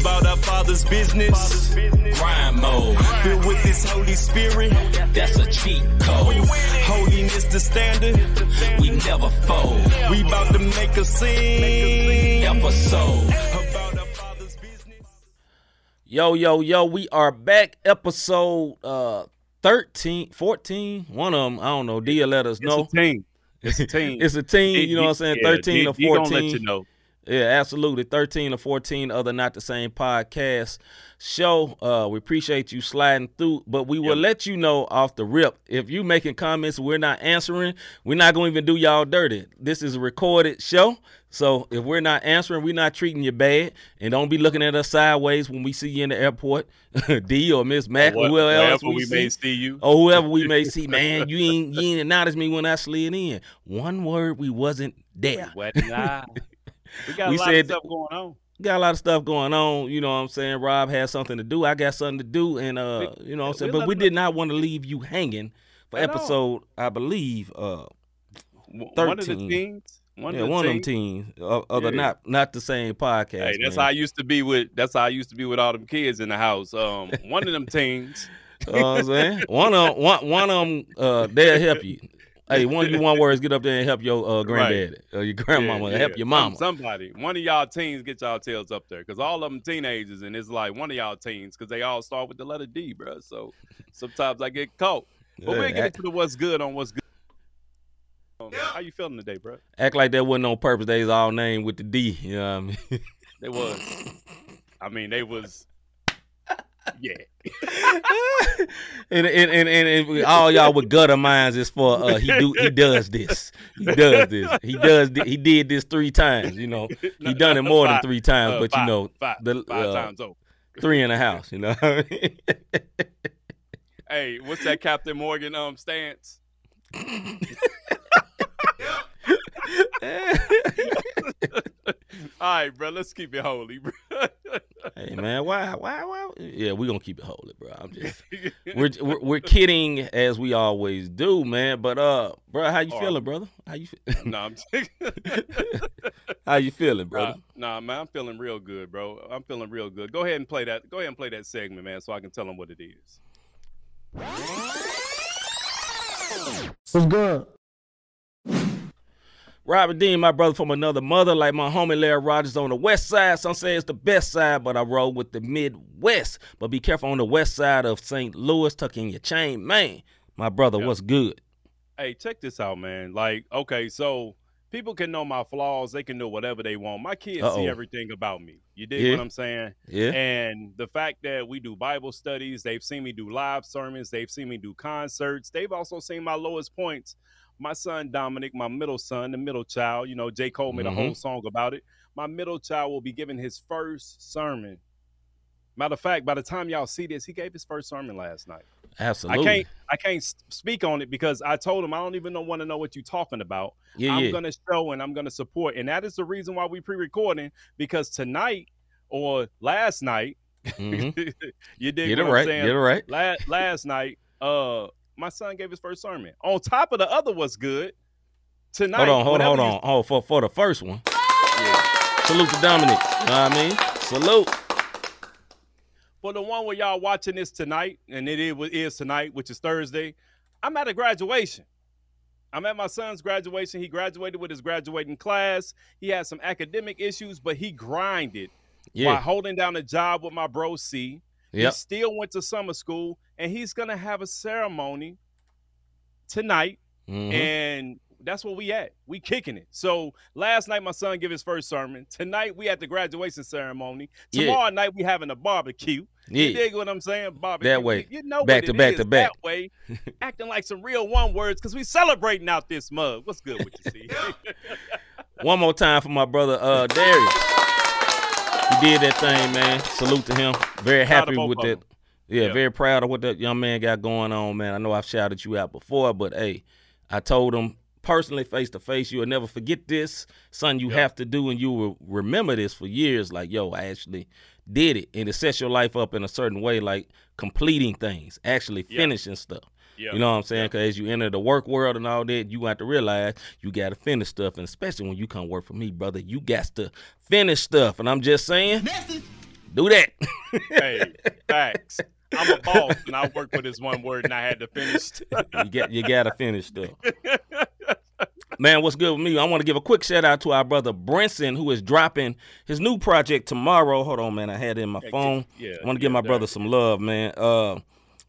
about our Father's business. Crime mode, filled with His Holy Spirit. That's a cheat code. Holiness the standard. We never fold. We about to make a scene. Episode. About our Father's business. Yo, yo, yo, we are back. Episode uh 13, 14. One of them, I don't know. D let us know. It's a team. It's a team. It's a team, you know what I'm saying? yeah, 13 he- or he gonna 14. let you know. Yeah, absolutely. 13 or 14 other not the same podcast show. Uh, we appreciate you sliding through, but we will Yep. let you know off the rip. If you making comments we're not answering, we're not going to even do y'all dirty. This is a recorded show. So if we're not answering, we're not treating you bad. And don't be looking at us sideways when we see you in the airport. D or Miss Mac or What- whoever else we, we see may see you. or whoever we may see, man, you ain't you ain't acknowledge me when I slid in. One word, we wasn't there. Wet and eye. We got We a lot said- of stuff going on. Got a lot of stuff going on, you know what I'm saying? Rob has something to do. I got something to do, and uh, you know what I'm saying? But we did not want to leave you hanging for At all. episode, I believe, uh, W- One of the 13. teams. One yeah, of the one of them teams. other Yeah. not not the same podcast. Hey, that's man. how I used to be with. That's how I used to be with all them kids in the house. Um, one of them teams. You know what I'm saying? One of one one of them, uh, they'll help you. Hey, one of you one words, get up there and help your uh, granddaddy or your grandmama, Yeah, help your mama. somebody, one of y'all teens, get y'all tails up there because all of them teenagers, and it's like one of y'all teens because they all start with the letter D, bro. So sometimes I get caught. But we'll get into the what's good on what's good. Um, how you feeling today, bro? act like that wasn't on purpose. They was all named with the D. You know what I mean? They was. I mean, they was. Yeah. and, and, and, and, and all y'all with gutter minds is for uh he do he does this he does this he does he did this three times you know he done it more than three times uh, but five- you know five, the five uh, times over. three in the house you know Hey, what's that Captain Morgan um stance? All right, bro. Let's keep it holy, bro. Hey man why why why yeah we gonna keep it holy bro I'm just we're, we're we're kidding as we always do man but uh bro how you Oh. feeling brother how you fe- no, I'm how you feeling brother Nah, man, I'm feeling real good, bro. I'm feeling real good. Go ahead and play that. Go ahead and play that segment, man, so I can tell them what it is. What's good? Robert Dean, my brother from another mother, like my homie Larry Rogers on the west side. Some say it's the best side, but I roll with the Midwest. But be careful on the west side of St. Louis, tucking your chain, man. My brother, Yeah. what's good? Hey, check this out, man. Like, okay, so people can know my flaws. They can know whatever they want. My kids Uh-oh. see everything about me. You dig Yeah. what I'm saying? Yeah, And the fact that we do Bible studies, they've seen me do live sermons, they've seen me do concerts, they've also seen my lowest points. My son Dominic, my middle son, the middle child, you know, J. Cole made a Mhm. whole song about it. My middle child will be giving his first sermon. Matter of fact, by the time y'all see this, he gave his first sermon last night. absolutely. I can't I can't speak on it because I told him I don't even want to know what you're talking about. yeah, I'm yeah. gonna show and I'm gonna support. And that is the reason why we pre-recording because tonight or last night, Mhm. you did Get what it right. Get it right. La- last night, uh, my son gave his first sermon. On top of the other was good. Tonight, Hold on, hold on, hold on. Oh, for for the first one. Yeah. Salute to Dominic. You know what I mean? Salute. For the one where y'all watching this tonight, and it is, is tonight, which is Thursday, I'm at a graduation. I'm at my son's graduation. He graduated with his graduating class. He had some academic issues, but he grinded Yeah. holding down a job with my bro C. He still went to summer school, and he's gonna have a ceremony tonight, Mhm. and that's where we at. We kicking it. So last night my son gave his first sermon. Tonight we at the graduation ceremony. Yeah. Tomorrow night we having a barbecue. You dig what I'm saying? Barbecue. That way. You, know Back to back to back. That way, acting like some real one words because we celebrating out this mug. What's good with you, C? One more time for my brother uh Darius. He did that thing, man. Salute to him. Very happy with that. Yeah, very proud of what that young man got going on, man. I know I've shouted you out before, but hey, I told him personally, face to face, you'll never forget this. Son, you Yeah. have to do, and you will remember this for years. Like, yo, I actually did it. And it sets your life up in a certain way, like completing things, actually finishing stuff. Yeah. You know what I'm saying? Yeah. Because as you enter the work world and all that, you got to realize you got to finish stuff. And especially when you come work for me, brother, you got to finish stuff. And I'm just saying, Do that. hey, facts. I'm a boss, and I work for this one word, and I had to finish. you get you gotta finish stuff. Man, what's good with me? I want to give a quick shout out to our brother Brinson, who is dropping his new project tomorrow. Hold on, man. I had it in my Yeah, phone. yeah, I want to give yeah, my brother some love, man. Uh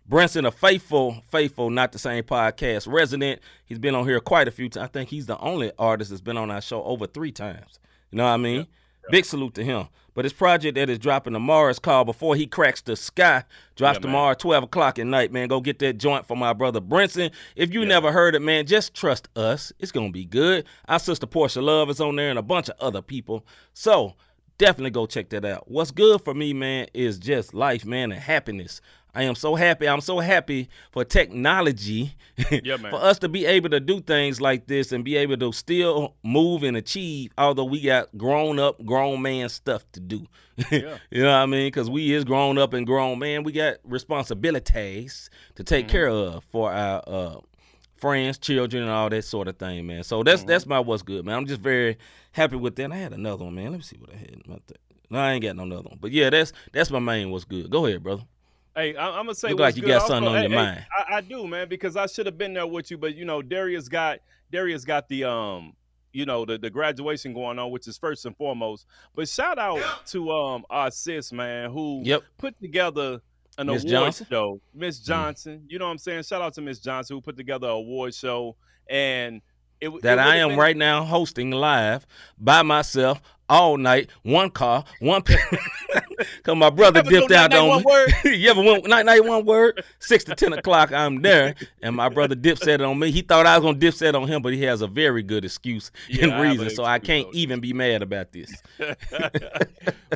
Brinson, a faithful, faithful, not the same podcast resident. He's been on here quite a few times. I think he's the only artist that's been on our show over three times. You know what I mean? Big salute to him. But his project that is dropping tomorrow is called Before He Cracks the Sky. Drops Yeah, tomorrow, 12 o'clock at night, man. Go get that joint for my brother Brinson. If you Yeah. never heard it, man, just trust us. It's going to be good. Our sister Portia Love is on there and a bunch of other people. So definitely go check that out. What's good for me, man, is just life, man, and happiness. I am so happy. I'm so happy for technology. Yeah, man. for us to be able to do things like this and be able to still move and achieve, although we got grown up, grown man stuff to do. Yeah. you know what I mean? Because we is grown up and grown man. We got responsibilities to take Mm-hmm. care of for our uh, friends, children, and all that sort of thing, man. So that's Mm-hmm. that's my what's good, man. I'm just very happy with that. I had another one, man. Let me see what I had. No, I ain't got no another one. But yeah, that's that's my main what's good. Go ahead, brother. Hey, I, I'm gonna say Look like you good. got Also, something on hey, your hey, mind. I, I do, man, because I should have been there with you, but you know, Darius got Darius got the um, you know, the the graduation going on, which is first and foremost. But shout out to um our sis, man, who Yep. put together an Miss award Johnson? Mm. show. Miss Johnson, you know what I'm saying? Shout out to Miss Johnson who put together an award show, and it That it I am been- right now hosting live by myself all night, one car, one. Cause my brother dipped out night, on me. you ever went night night one word? Six to ten o'clock, I'm there, and my brother dip set on me. He thought I was gonna dip set on him, but he has a very good excuse Yeah, and I reason, so I can't though. even be mad about this.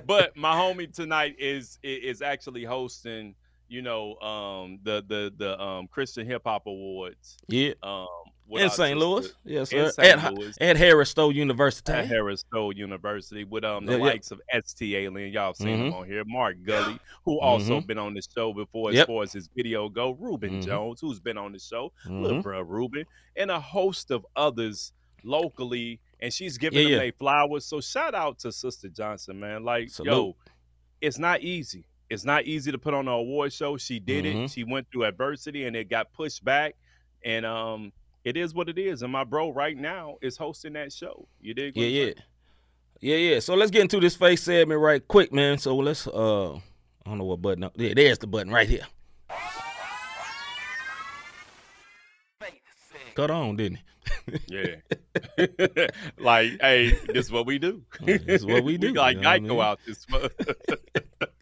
but my homie tonight is is actually hosting, you know, um, the the the um, Christian Hip Hop Awards. Yeah, Um, in St. Louis, yes sir, St. at, Louis. at Harris Stowe University. At Harris Stowe University with um the Yeah, yeah. likes of ST Alien, y'all have seen him Mhm. on here. Mark Gully, who also Mhm. been on the show before as Yep. far as his video go. Ruben Mhm. Jones, who's been on the show. Little Mhm. bro Ruben, and a host of others locally. And she's giving Yeah, them yeah. flowers. So shout out to Sister Johnson, man. Like, Salute. yo, it's not easy. It's not easy to put on an award show. She did it. Mhm. She went through adversity and it got pushed back. And um, it is what it is. And my bro right now is hosting that show. You dig? Yeah, yeah. saying? Yeah, yeah. So let's get into this face segment right quick, man. So let's uh I don't know what button. Yeah, there's the button right here. Cut on, didn't it? Yeah. like, hey, this is what we do. This is what we do, like you know I mean? out this month.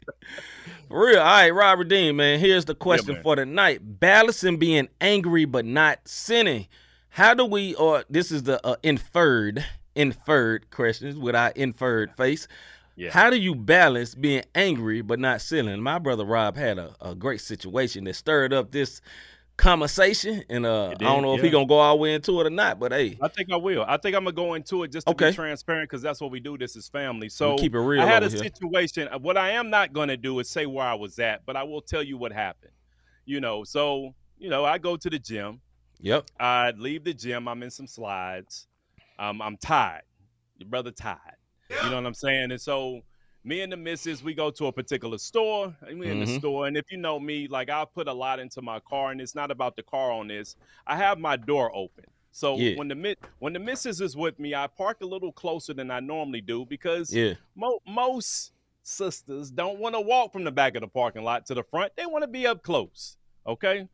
For real. All right, Robert Dean, man. Here's the question man. for the night. Balancing being angry but not sinning. How do we or this is the uh, inferred inferred questions with our inferred face. Yeah. How do you balance being angry but not sinning? My brother Rob had a, a great situation that stirred up this conversation, and uh, It I don't did, know if he gonna go all the way into it or not. But hey, I think I will. I think I'm gonna go into it just to Okay. be transparent because that's what we do. This is family. So keep it real I had a here. situation. uh, What I am not gonna do is say where I was at, but I will tell you what happened. You know, so you know, I go to the gym. yep, I leave the gym. I'm in some slides. Um, I'm tired. Your brother tired. You know what I'm saying? And so me and the missus, we go to a particular store. And we in the Mhm. store. And if you know me, like I'll put a lot into my car, and it's not about the car on this. I have my door open. So Yeah. when the mi- when the missus is with me, I park a little closer than I normally do because yeah, mo- most sisters don't want to walk from the back of the parking lot to the front. They want to be up close. Okay.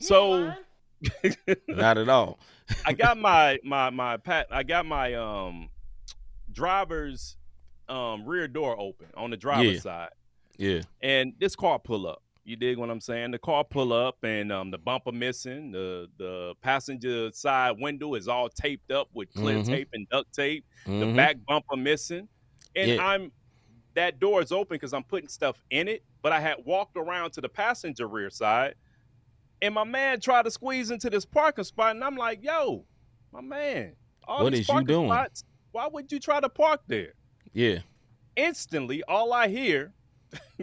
So not at all. I got my my my pat. I got my um driver's um rear door open on the driver's Yeah. side, Yeah, and this car pull up. You dig what I'm saying? The car pull up, and um the bumper missing. The the passenger side window is all taped up with clear Mhm. tape and duct tape. The Mhm. back bumper missing, and Yeah. I'm that door is open because I'm putting stuff in it. But I had walked around to the passenger rear side, and my man tried to squeeze into this parking spot, and I'm like, "Yo, my man, all What these is you doing? spots. Why would you try to park there?" Yeah. Instantly, all I hear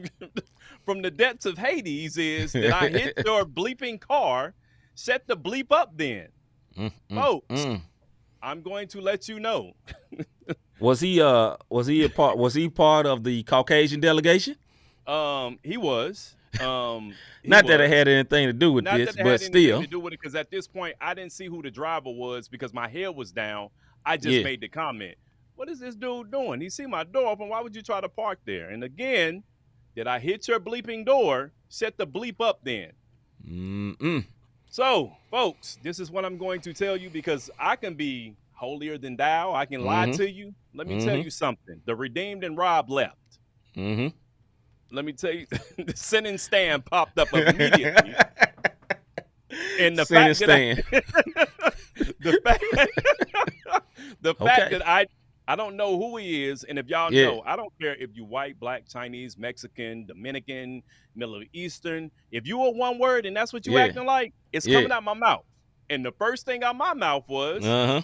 from the depths of Hades is that I hit your bleeping car. Set the bleep up, then. Mm, mm, Folks. mm. I'm going to let you know. Was he uh was he a part was he part of the Caucasian delegation? Um, he was. Um, he Not that it had anything to do with Not this, that it but had still. to do with it because at this point I didn't see who the driver was because my head was down. I just Yeah. made the comment. What is this dude doing? He see my door open. Why would you try to park there? And again, did I hit your bleeping door? Set the bleep up then. Mm-mm. So, folks, this is what I'm going to tell you because I can be holier than thou. I can lie Mhm. to you. Let me tell Mhm. you something. The redeemed and Rob left. Mm-hmm. Let me tell you, the sin and stand popped up immediately. and the Sin and fact I- stand. the fact, the fact Okay. that I I don't know who he is, and if y'all Yeah. know, I don't care if you white, black, Chinese, Mexican, Dominican, Middle Eastern. If you are one word and that's what you Yeah. acting like, it's Yeah. coming out my mouth. And the first thing out my mouth was Uh-huh.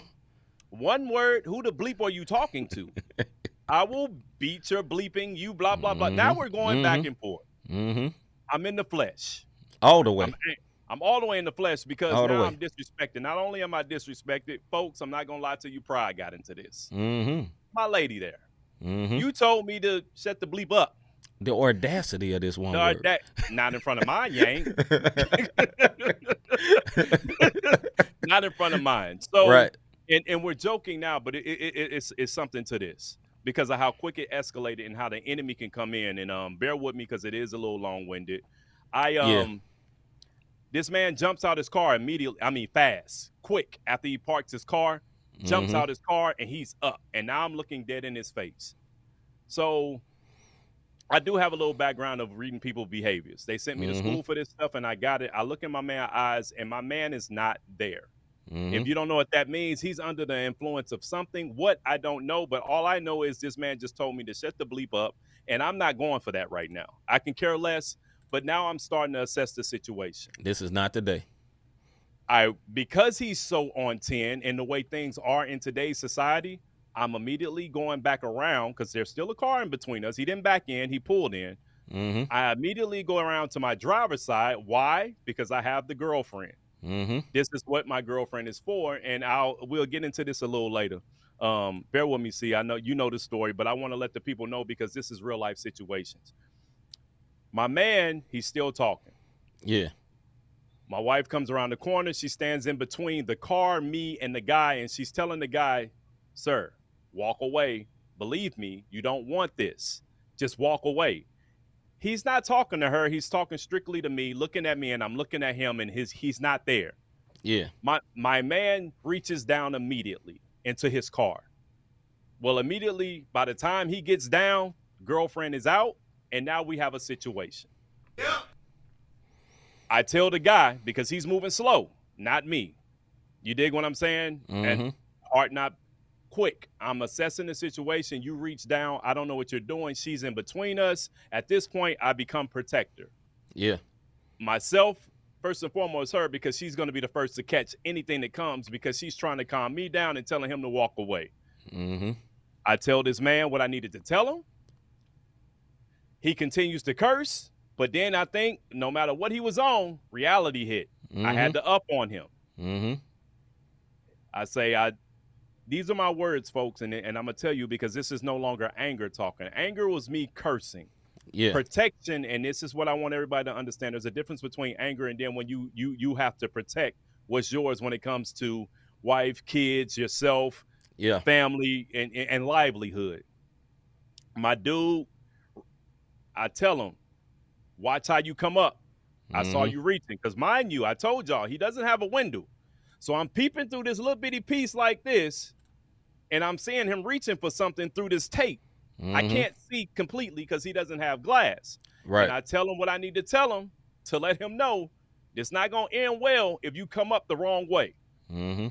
one word. Who the bleep are you talking to? I will beat your bleeping. You blah blah blah. Now Mhm. we're going back Mhm. and forth. Mm-hmm. I'm in the flesh. All the way. I'm, I'm all the way in the flesh because All now. I'm disrespected. Not only am I disrespected, folks, I'm not gonna lie to you. Pride got into this. Mm-hmm. My lady there, Mm-hmm. you told me to shut the bleep up. the audacity of this one word. not in front of mine, Yang. not in front of mine. So right. and, and we're joking now, but it, it, it, it's it's something to this because of how quick it escalated and how the enemy can come in. And um, bear with me because it is a little long winded. I um, Yeah. This man jumps out his car immediately. I mean, fast, quick after he parks his car, jumps Mhm. out his car, and he's up. And now I'm looking dead in his face. So. I do have a little background of reading people's behaviors. They sent me to Mhm. school for this stuff, and I got it. I look in my man's eyes, and my man is not there. Mhm. If you don't know what that means, he's under the influence of something. What I don't know, but all I know is this man just told me to shut the bleep up, and I'm not going for that right now. I can care less, but now I'm starting to assess the situation. This is not the day. I because he's so on 10 and the way things are in today's society, I'm immediately going back around because there's still a car in between us. He didn't back in, he pulled in. Mm-hmm. I immediately go around to my driver's side. Why? Because I have the girlfriend. Mm-hmm. this is what my girlfriend is for and i'll we'll get into this a little later um bear with me see i know you know the story but i want to let the people know because this is real life situations my man he's still talking. Yeah. my wife comes around the corner. She stands in between the car me and the guy and she's telling the guy sir walk away. Believe me you don't want this. Just walk away. He's not talking to her. He's talking strictly to me looking at me and i'm looking at him and his he's not there. Yeah. my my man reaches down immediately into his car. Well, immediately by the time he gets down, girlfriend is out, and now we have a situation. I tell the guy because he's moving slow, not me. You dig what I'm saying? Mm-hmm. And heart not quick. I'm assessing the situation. You reach down. I don't know what you're doing. She's in between us. At this point, I become protector Yeah. myself first and foremost her because she's going to be the first to catch anything that comes because she's trying to calm me down and telling him to walk away Mm-hmm. i tell this man what i needed to tell him he continues to curse but then i think no matter what he was on reality hit. I had to up on him. Mm-hmm. i say i these are my words folks and, and i'm gonna tell you because this is no longer anger talking. Anger was me cursing. Yeah. protection and this is what i want everybody to understand. There's a difference between anger and then when you you you have to protect what's yours when it comes to wife kids yourself Yeah. family and, and, and livelihood. My dude i tell him watch how you come up i saw Mhm. you reaching because mind you i told y'all he doesn't have a window so i'm peeping through this little bitty piece like this and i'm seeing him reaching for something through this tape I Mhm. can't see completely because he doesn't have glass. Right. And I tell him what I need to tell him to let him know it's not going to end well if you come up the wrong way. mm-hmm.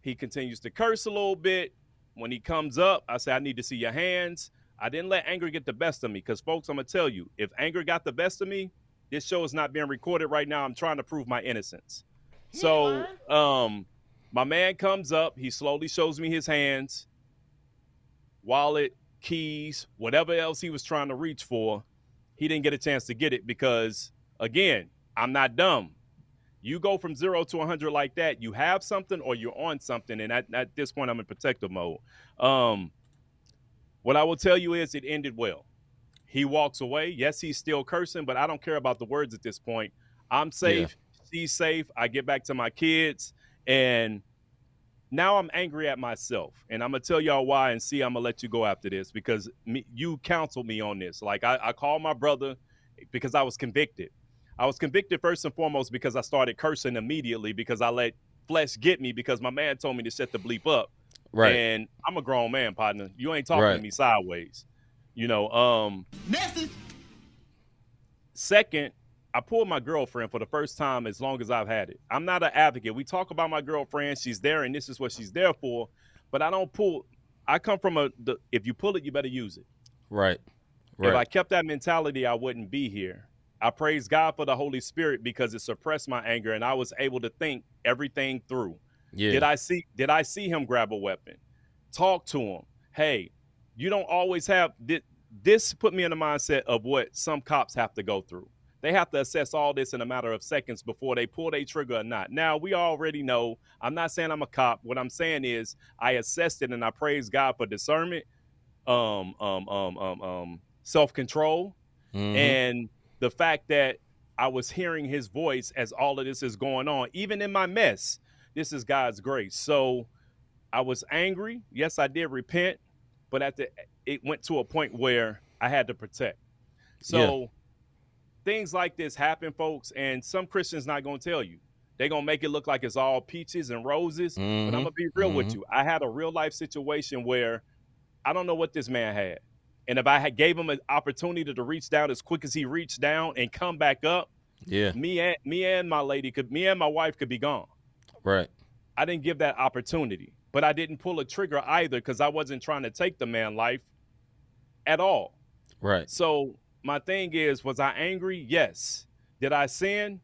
He continues to curse a little bit. When he comes up, I say, I need to see your hands. I didn't let anger get the best of me because, folks, I'm going to tell you, if anger got the best of me, this show is not being recorded right now. I'm trying to prove my innocence. So, um, my man comes up. He slowly shows me his hands, wallet, keys, whatever else he was trying to reach for. He didn't get a chance to get it because, again, I'm not dumb. You go from zero to 100 like that, you have something or you're on something. And at, at this point, I'm in protective mode. Um, what I will tell you is it ended well. he walks away. Yes, he's still cursing, but I don't care about the words at this point. I'm safe. She's safe. I get back to my kids, and now I'm angry at myself. And I'm gonna tell y'all why, and see, I'm gonna let you go after this because me, you counseled me on this. Like I, I called my brother because I was convicted. I was convicted first and foremost because I started cursing immediately because I let flesh get me because my man told me to shut the bleep up. Right. And I'm a grown man, partner. You ain't talking Right. to me sideways. You know, um Message. Second, I pulled my girlfriend for the first time as long as I've had it. I'm not an advocate. We talk about my girlfriend. She's there, and this is what she's there for. But I don't pull. I come from a. The, if you pull it, you better use it. Right. Right. If I kept that mentality, I wouldn't be here. I praise God for the Holy Spirit because it suppressed my anger, and I was able to think everything through. Yeah. Did I see? Did I see him grab a weapon? Talk to him. Hey, you don't always have. This, this put me in the mindset of what some cops have to go through. They have to assess all this in a matter of seconds before they pull their trigger or not. Now we already know. I'm not saying I'm a cop. What I'm saying is I assessed it and I praise God for discernment, um, um, um, um, um self control, Mhm. and the fact that I was hearing his voice as all of this is going on, even in my mess. This is God's grace. So I was angry. Yes, I did repent, but at the it went to a point where I had to protect. So things like this happen, folks, and some Christians not gonna tell you. They're gonna make it look like it's all peaches and roses. But I'm gonna be real with Mhm. you. I had a real life situation where I don't know what this man had. And if I had gave him an opportunity to reach down as quick as he reached down and come back up, Yeah. me and me and my lady could me and my wife could be gone. Right. I didn't give that opportunity, but I didn't pull a trigger either because I wasn't trying to take the man life at all. Right. So my thing is, was I angry? Yes. Did I sin?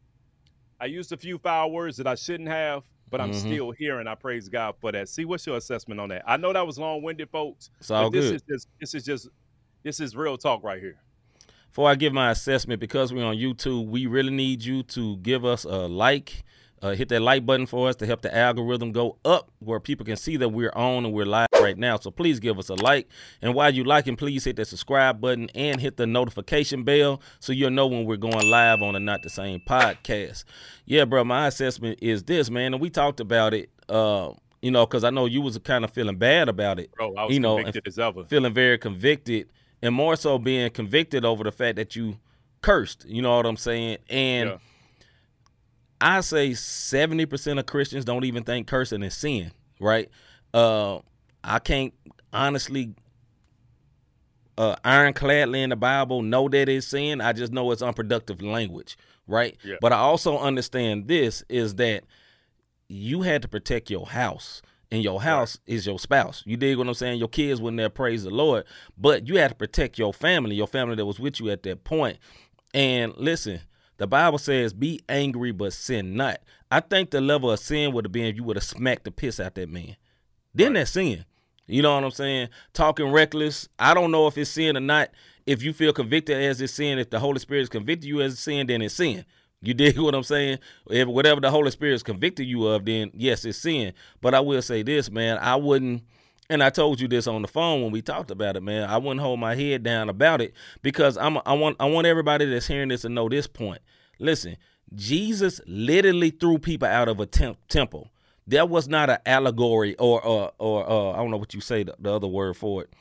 I used a few foul words that I shouldn't have, but I'm Mhm. still here, and I praise God for that. See, what's your assessment on that? I know that was long-winded, folks. It's all but this good. is just this is just this is real talk right here. Before I give my assessment, because we're on YouTube, we really need you to give us a like. Uh, hit that like button for us to help the algorithm go up where people can see that we're on and we're live right now. So please give us a like. And while you liking, please hit that subscribe button and hit the notification bell so you'll know when we're going live on the Not the Same podcast. Yeah, bro, my assessment is this, man. And we talked about it, uh, you know, because I know you was kind of feeling bad about it Bro, I was You know, convicted as ever. feeling very convicted and more so being convicted over the fact that you cursed. You know what I'm saying? And Yeah. I say 70% of Christians don't even think cursing is sin, right? Uh, I can't honestly uh, ironcladly in the Bible know that it's sin. I just know it's unproductive language, right? Yeah. But I also understand this is that you had to protect your house. And your house is your spouse. You dig what I'm saying? Your kids wouldn't there praise the Lord, but you had to protect your family, your family that was with you at that point. And listen, the Bible says, "Be angry, but sin not." I think the level of sin would have been if you would have smacked the piss out that man. Then that's sin. You know what I'm saying? Talking reckless. I don't know if it's sin or not. If you feel convicted as it's sin, if the Holy Spirit has convicted you as sin, then it's sin. You dig what I'm saying? If whatever the Holy Spirit has convicted you of, then yes, it's sin. But I will say this, man. I wouldn't, and I told you this on the phone when we talked about it, man. I wouldn't hold my head down about it because I'm. I want. I want everybody that's hearing this to know this point. Listen, Jesus literally threw people out of a temp- temple. That was not an allegory or or or uh, I don't know what you say the, the other word for it.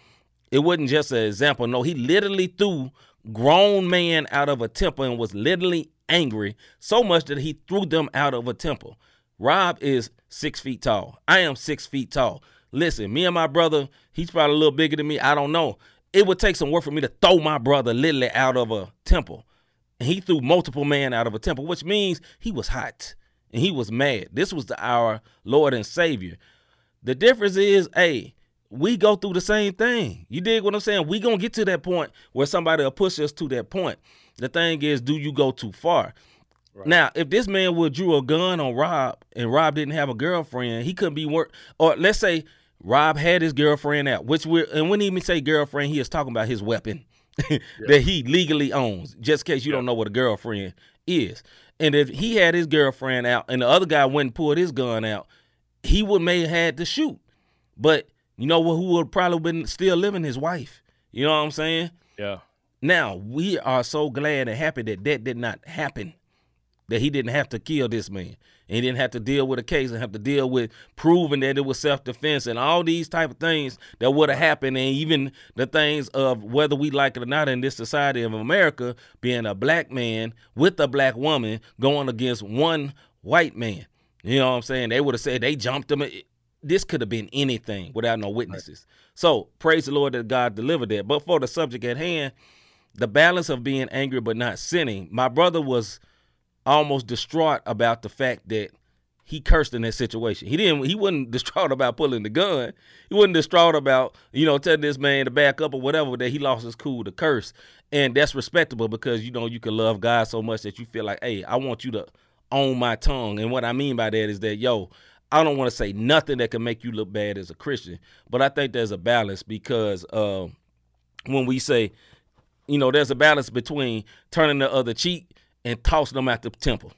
It wasn't just an example. No, he literally threw grown man out of a temple and was literally angry so much that he threw them out of a temple. Rob is six feet tall. I am six feet tall. Listen, me and my brother, he's probably a little bigger than me. I don't know. It would take some work for me to throw my brother literally out of a temple. And he threw multiple men out of a temple, which means he was hot and he was mad. This was the, our Lord and Savior. The difference is, hey, we go through the same thing. You dig what I'm saying? We gonna get to that point where somebody will push us to that point. The thing is, do you go too far? Now, if this man would drew a gun on Rob and Rob didn't have a girlfriend, he couldn't be work. Or let's say Rob had his girlfriend out, which we're and when he even say girlfriend, he is talking about his weapon that he legally owns. Just in case you don't know what a girlfriend is. And if he had his girlfriend out and the other guy went and pulled his gun out, he would may have had to shoot. But you know what? Who would probably been still living his wife? You know what I'm saying? Yeah. Now we are so glad and happy that that did not happen. That he didn't have to kill this man. And he didn't have to deal with a case and have to deal with proving that it was self-defense and all these type of things that would have happened and even the things of whether we like it or not in this society of America being a black man with a black woman going against one white man. You know what I'm saying? They would have said they jumped him. This could have been anything without no witnesses. Right. So praise the Lord that God delivered that. But for the subject at hand, the balance of being angry but not sinning. My brother was almost distraught about the fact that he cursed in that situation. He didn't. He wasn't distraught about pulling the gun. He wasn't distraught about you know telling this man to back up or whatever. That he lost his cool to curse, and that's respectable because you know you can love God so much that you feel like, hey, I want you to own my tongue. And what I mean by that is that yo, I don't want to say nothing that can make you look bad as a Christian, but I think there's a balance because uh, when we say you know, there's a balance between turning the other cheek and tossed them at the temple.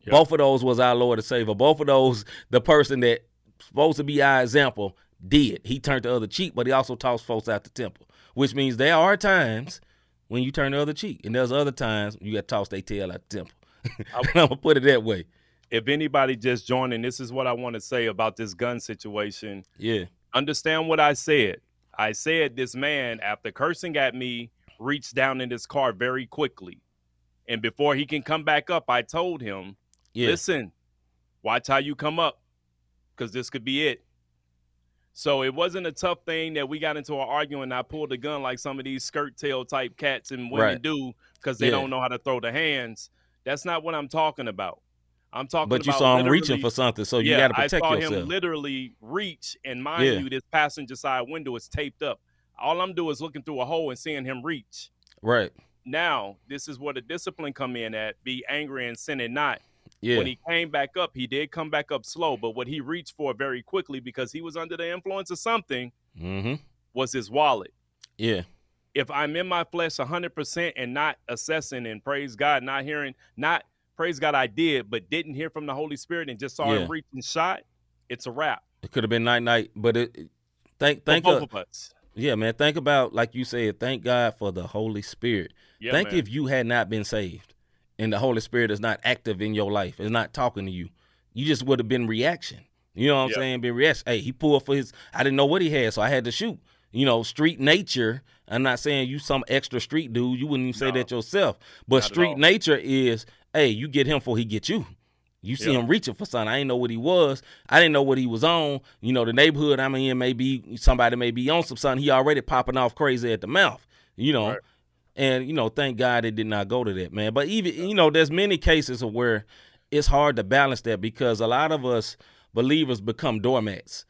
Yep. Both of those was our Lord and Savior. Both of those, the person that supposed to be our example did. He turned the other cheek, but he also tossed folks out the temple, which means there are times when you turn the other cheek, and there's other times you got to toss their tail at the temple. I'm gonna put it that way. If anybody just joining, this is what I want to say about this gun situation. Yeah. Understand what I said. I said this man, after cursing at me reached down in his car very quickly. And before he can come back up, I told him, yeah. listen, watch how you come up because this could be it. So it wasn't a tough thing that we got into an argument. And I pulled a gun like some of these skirt tail type cats and women right. do because they yeah. don't know how to throw the hands. That's not what I'm talking about. I'm talking. About But you saw him reaching for something, so you yeah, got to protect yourself. I saw him literally reach, and mind yeah. you, this passenger side window is taped up. All I'm doing is looking through a hole and seeing him reach. Right. Now, this is where the discipline come in at be angry and sin and not. Yeah. When he came back up, he did come back up slow, but what he reached for very quickly because he was under the influence of something mm-hmm. was his wallet. Yeah. If I'm in my flesh 100% and not assessing and praise God, not hearing, not praise God, I did, but didn't hear from the Holy Spirit and just saw yeah. him reach and shot, it's a wrap. It could have been night night, but it thank thank both of us. Yeah, man. Think about like you said. Thank God for the Holy Spirit. Yeah, think man. if you had not been saved, and the Holy Spirit is not active in your life, is not talking to you, you just would have been reaction. You know what I'm saying? Been reaction. Hey, he pulled for his. I didn't know what he had, so I had to shoot. You know, street nature. I'm not saying you some extra street dude. You wouldn't even say no, that yourself. But street nature is, hey, you get him for he get you. You see him reaching for something. I didn't know what he was. I didn't know what he was on. You know, the neighborhood I'm in may be somebody may be on some something. He already popping off crazy at the mouth. You know, right. and you know, thank God it did not go to that man. But even you know, there's many cases of where it's hard to balance that because a lot of us believers become doormats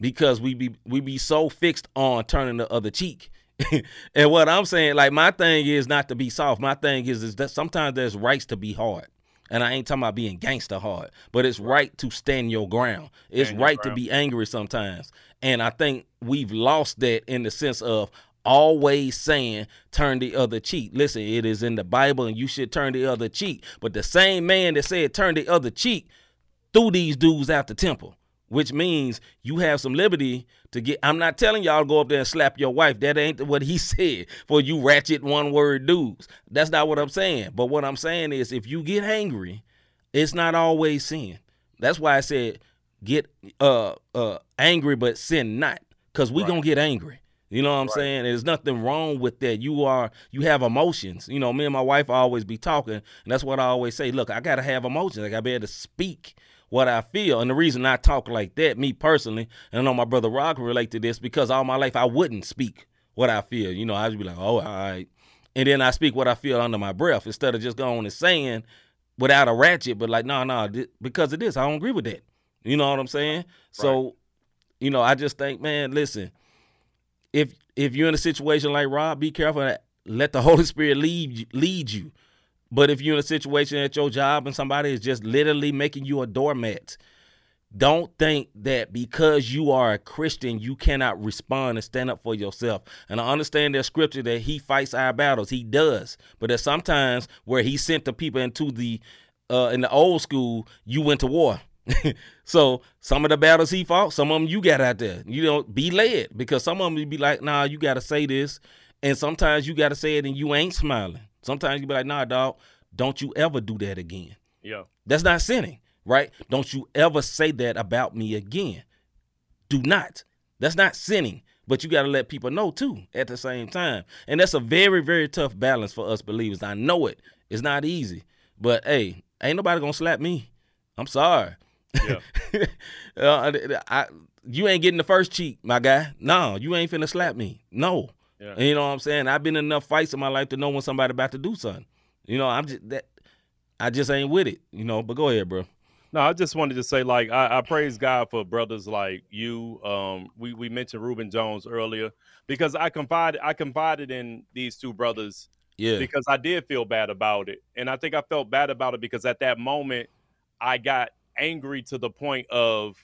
because we be we be so fixed on turning the other cheek. and what I'm saying, like my thing is not to be soft. My thing is is that sometimes there's rights to be hard. And I ain't talking about being gangster hard, but it's right to stand your ground. It's stand right to be angry sometimes. And I think we've lost that in the sense of always saying turn the other cheek. Listen, it is in the Bible and you should turn the other cheek. But the same man that said turn the other cheek threw these dudes out the temple which means you have some liberty to get. I'm not telling y'all go up there and slap your wife. That ain't what he said for you ratchet one word dudes. That's not what I'm saying. But what I'm saying is if you get angry, it's not always sin. That's why I said get uh uh angry but sin not because we right. gonna get angry. You know what I'm right. saying? There's nothing wrong with that. You are you have emotions. You know, me and my wife always be talking, and that's what I always say. Look, I gotta have emotions. I gotta be able to speak what I feel. And the reason I talk like that, me personally, and I know my brother Rock can relate to this because all my life I wouldn't speak what I feel. You know, I'd be like, oh, all right. And then I speak what I feel under my breath instead of just going and saying without a ratchet, but like, no, no, because of this, I don't agree with that. You know what I'm saying? Right. So, you know, I just think, man, listen, if if you're in a situation like Rob, be careful. Let the Holy Spirit lead lead you. But if you're in a situation at your job and somebody is just literally making you a doormat, don't think that because you are a Christian, you cannot respond and stand up for yourself. And I understand that scripture that he fights our battles. He does. But there's sometimes where he sent the people into the uh in the old school, you went to war. so some of the battles he fought, some of them you got out there. You don't be led because some of them be like, nah, you got to say this And sometimes you got to say it and you ain't smiling. Sometimes you be like, nah, dog, don't you ever do that again. Yeah. That's not sinning, right? Don't you ever say that about me again. Do not. That's not sinning. But you got to let people know too at the same time. And that's a very, very tough balance for us believers. I know it. It's not easy. But hey, ain't nobody going to slap me. I'm sorry. Yeah. uh, I, you ain't getting the first cheek, my guy. No, you ain't finna slap me. No. Yeah. And you know what I'm saying? I've been in enough fights in my life to know when somebody about to do something. You know, I'm just that I just ain't with it, you know. But go ahead, bro. No, I just wanted to say, like, I, I praise God for brothers like you. Um, we we mentioned Reuben Jones earlier because I confided I confided in these two brothers Yeah. because I did feel bad about it, and I think I felt bad about it because at that moment I got angry to the point of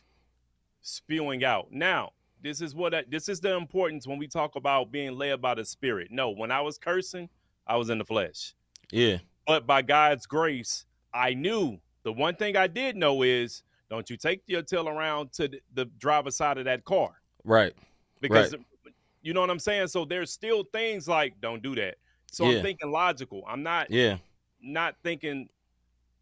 spewing out. Now, this is what I, this is the importance when we talk about being led by the Spirit. No, when I was cursing, I was in the flesh Yeah. but by God's grace, I knew the one thing I did know is don't you take your tail around to the, the driver's side of that car Right. because you know what I'm saying. So there's still things like don't do that. So Yeah. I'm thinking logical. I'm not Yeah. not thinking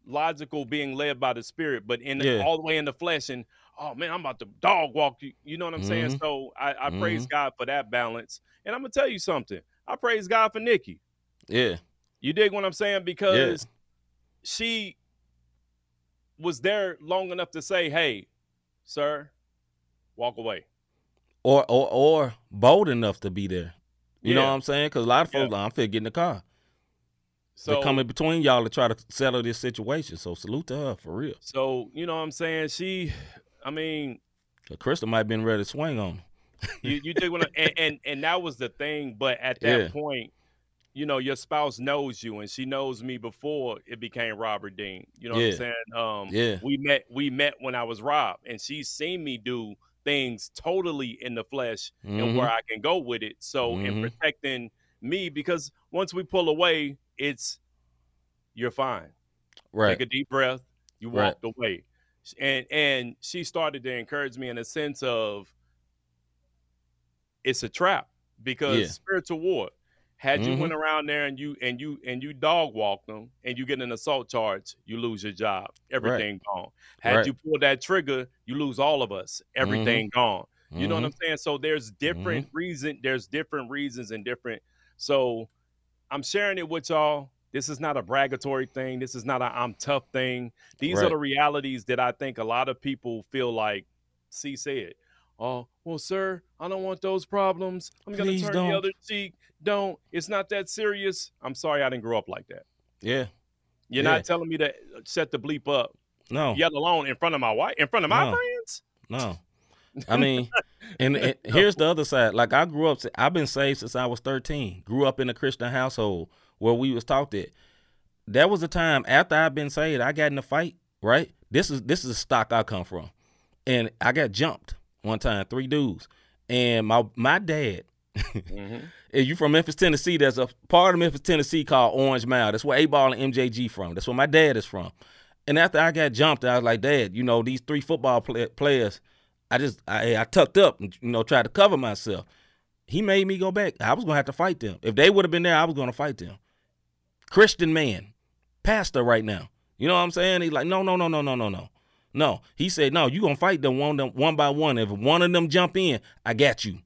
logical being led by the spirit, but in Yeah. all the way in the flesh and oh man, I'm about to dog walk you. You know what I'm saying? Mhm. So I, I praise Mhm. God for that balance. And I'm gonna tell you something. I praise God for Nikki. Yeah. You dig what I'm saying? Because she was there long enough to say, "Hey, sir, walk away." Or or or bold enough to be there. You know what I'm saying? Because a lot of Yeah. folks, like, I'm fit get in the car. So they come in between y'all to try to settle this situation. So salute to her for real. so you know what I'm saying? She, I mean, Crystal might have been ready to swing on. you you dig what and, and and that was the thing. But at that Yeah. point, you know, your spouse knows you, and she knows me before it became Robert Dean. You know what I'm saying? Um, Yeah. we met we met when I was Rob, and she's seen me do things totally in the flesh and Mhm. where I can go with it. So in Mhm. protecting me, because once we pull away, it's you're fine. Right. Take a deep breath. You Right. walked away, and and she started to encourage me in a sense of it's a trap because Yeah. spiritual war. Had you Mhm. went around there and you and you and you dog walked them and you get an assault charge, you lose your job. Everything gone. Had Right. you pulled that trigger, you lose all of us. Mm-hmm. Everything gone. You know what. I'm mm-hmm. saying? So there's mm-hmm. different reason. There's different reasons and different. So I'm sharing it with y'all. This is not a bragatory thing. This is not a I'm tough thing. These are the realities that I think a lot of people feel like C said. Oh, well, sir, I don't want those problems. I'm gonna Please turn don't. the other cheek. Don't. It's not that serious. I'm sorry I didn't grow up like that. Yeah. You're Yeah. not telling me to uh, set the bleep up, No. yet alone in front of my wife, in front of my No. friends. No. I mean, and, and here's the other side. Like I grew up, I've been saved since I was 13. Grew up in a Christian household where we was taught that. There was a time after I've been saved, I got in a fight. Right. This is this is the stock I come from, and I got jumped one time, three dudes, and my my dad. Mhm. If you from Memphis, Tennessee, there's a part of Memphis, Tennessee called Orange Mound. That's where 8Ball and MJG from. That's where my dad is from. And after I got jumped, I was like, Dad, you know, these three football play- players, I just, I, I tucked up and, you know, tried to cover myself. He made me go back. I was going to have to fight them. If they would have been there, I was going to fight them. Christian man, pastor right now. You know what I'm saying? He's like, no, no, no, no, no, no, no. No. He said, no, you to fight them one, one by one. If one of them jump in, I got you.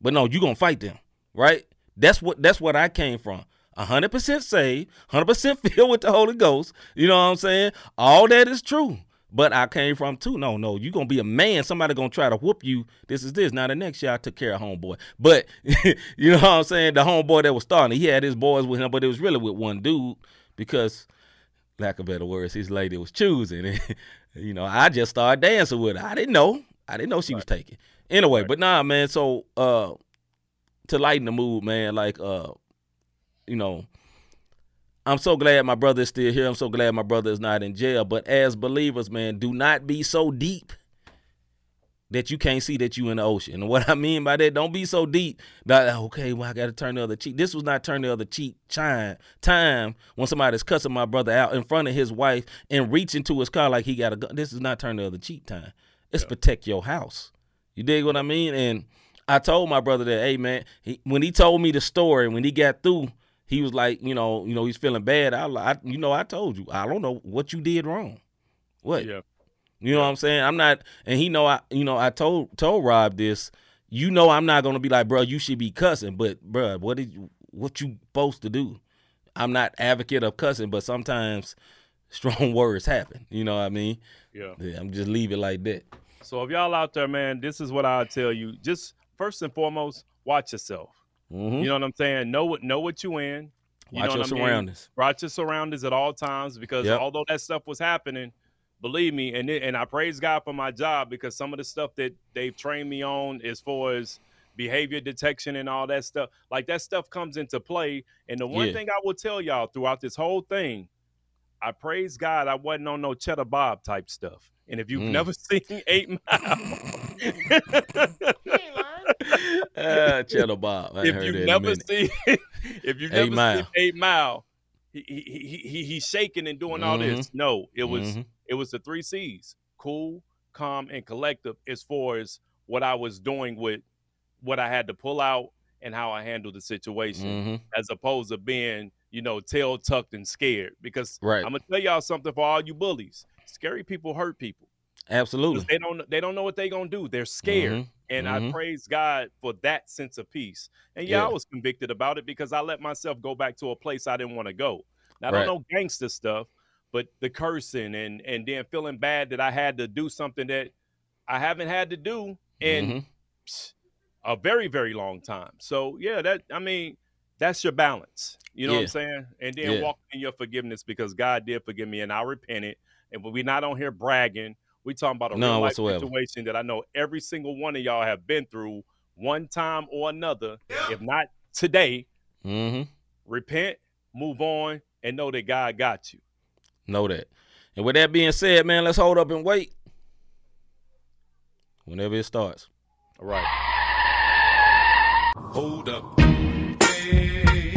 But no, you to fight them, right? That's what that's what I came from. 100% saved, 100% filled with the Holy Ghost. You know what I'm saying? All that is true. But I came from too. No, no, you gonna be a man. Somebody gonna try to whoop you. This is this. Now the next year I took care of homeboy. But you know what I'm saying? The homeboy that was starting, he had his boys with him, but it was really with one dude because, lack of better words, his lady was choosing. And you know, I just started dancing with her. I didn't know. I didn't know she was taking. Anyway, Right. but nah, man. So uh, to lighten the mood, man, like uh, you know, I'm so glad my brother is still here. I'm so glad my brother is not in jail. But as believers, man, do not be so deep that you can't see that you in the ocean. And what I mean by that, don't be so deep that okay, well I got to turn the other cheek. This was not turn the other cheek time time when somebody's cussing my brother out in front of his wife and reaching to his car like he got a gun. This is not turn the other cheek time. It's protect your house. You dig what I mean? And I told my brother that, hey man, he, when he told me the story, when he got through, he was like, you know, you know, he's feeling bad. I, I you know, I told you, I don't know what you did wrong. What? Yeah. You know what I'm saying? I'm not, and he know I, you know, I told told Rob this. You know, I'm not gonna be like, bro, you should be cussing, but bro, what did you, what you supposed to do? I'm not advocate of cussing, but sometimes strong words happen. You know what I mean? Yeah. Yeah, I'm just leave it like that. So if y'all out there, man, this is what I tell you. Just first and foremost, watch yourself. Mhm. You know what I'm saying? Know what know what you in. You Watch know your what I mean? surroundings. Watch your surroundings at all times because Yep. although that stuff was happening, believe me, and it, and I praise God for my job because some of the stuff that they've trained me on as far as behavior detection and all that stuff, like that stuff comes into play. And the one Yeah. thing I will tell y'all throughout this whole thing, I praise God I wasn't on no Cheddar Bob type stuff. And if you've Mm. never seen Eight Mile, Ah, Bob. I if you've never seen if you've Eight never Mile. seen Eight Mile, he, he, he, he he's shaking and doing all this. No, it was Mhm. it was the three C's: cool, calm, and collective. As far as what I was doing with what I had to pull out and how I handled the situation, Mhm. as opposed to being you know tail tucked and scared. Because Right. I'm gonna tell y'all something for all you bullies: scary people hurt people. Absolutely. They don't they don't know what they're gonna do. They're scared. Mhm. And I Mhm. praise God for that sense of peace. And yeah, I was convicted about it because I let myself go back to a place I didn't want to go. Not don't know gangster stuff, but the cursing and and then feeling bad that I had to do something that I haven't had to do in Mhm. psh, a very very long time. So yeah, that I mean that's your balance. You know what I'm saying? And then Yeah. walk in your forgiveness because God did forgive me and I repented. And we're not on here bragging. We talking about a None real life whatsoever. situation that I know every single one of y'all have been through one time or another. If not today, Mhm. repent, move on, and know that God got you. Know that. And with that being said, man, let's hold up and wait. Whenever it starts. All right. Hold up. Hey.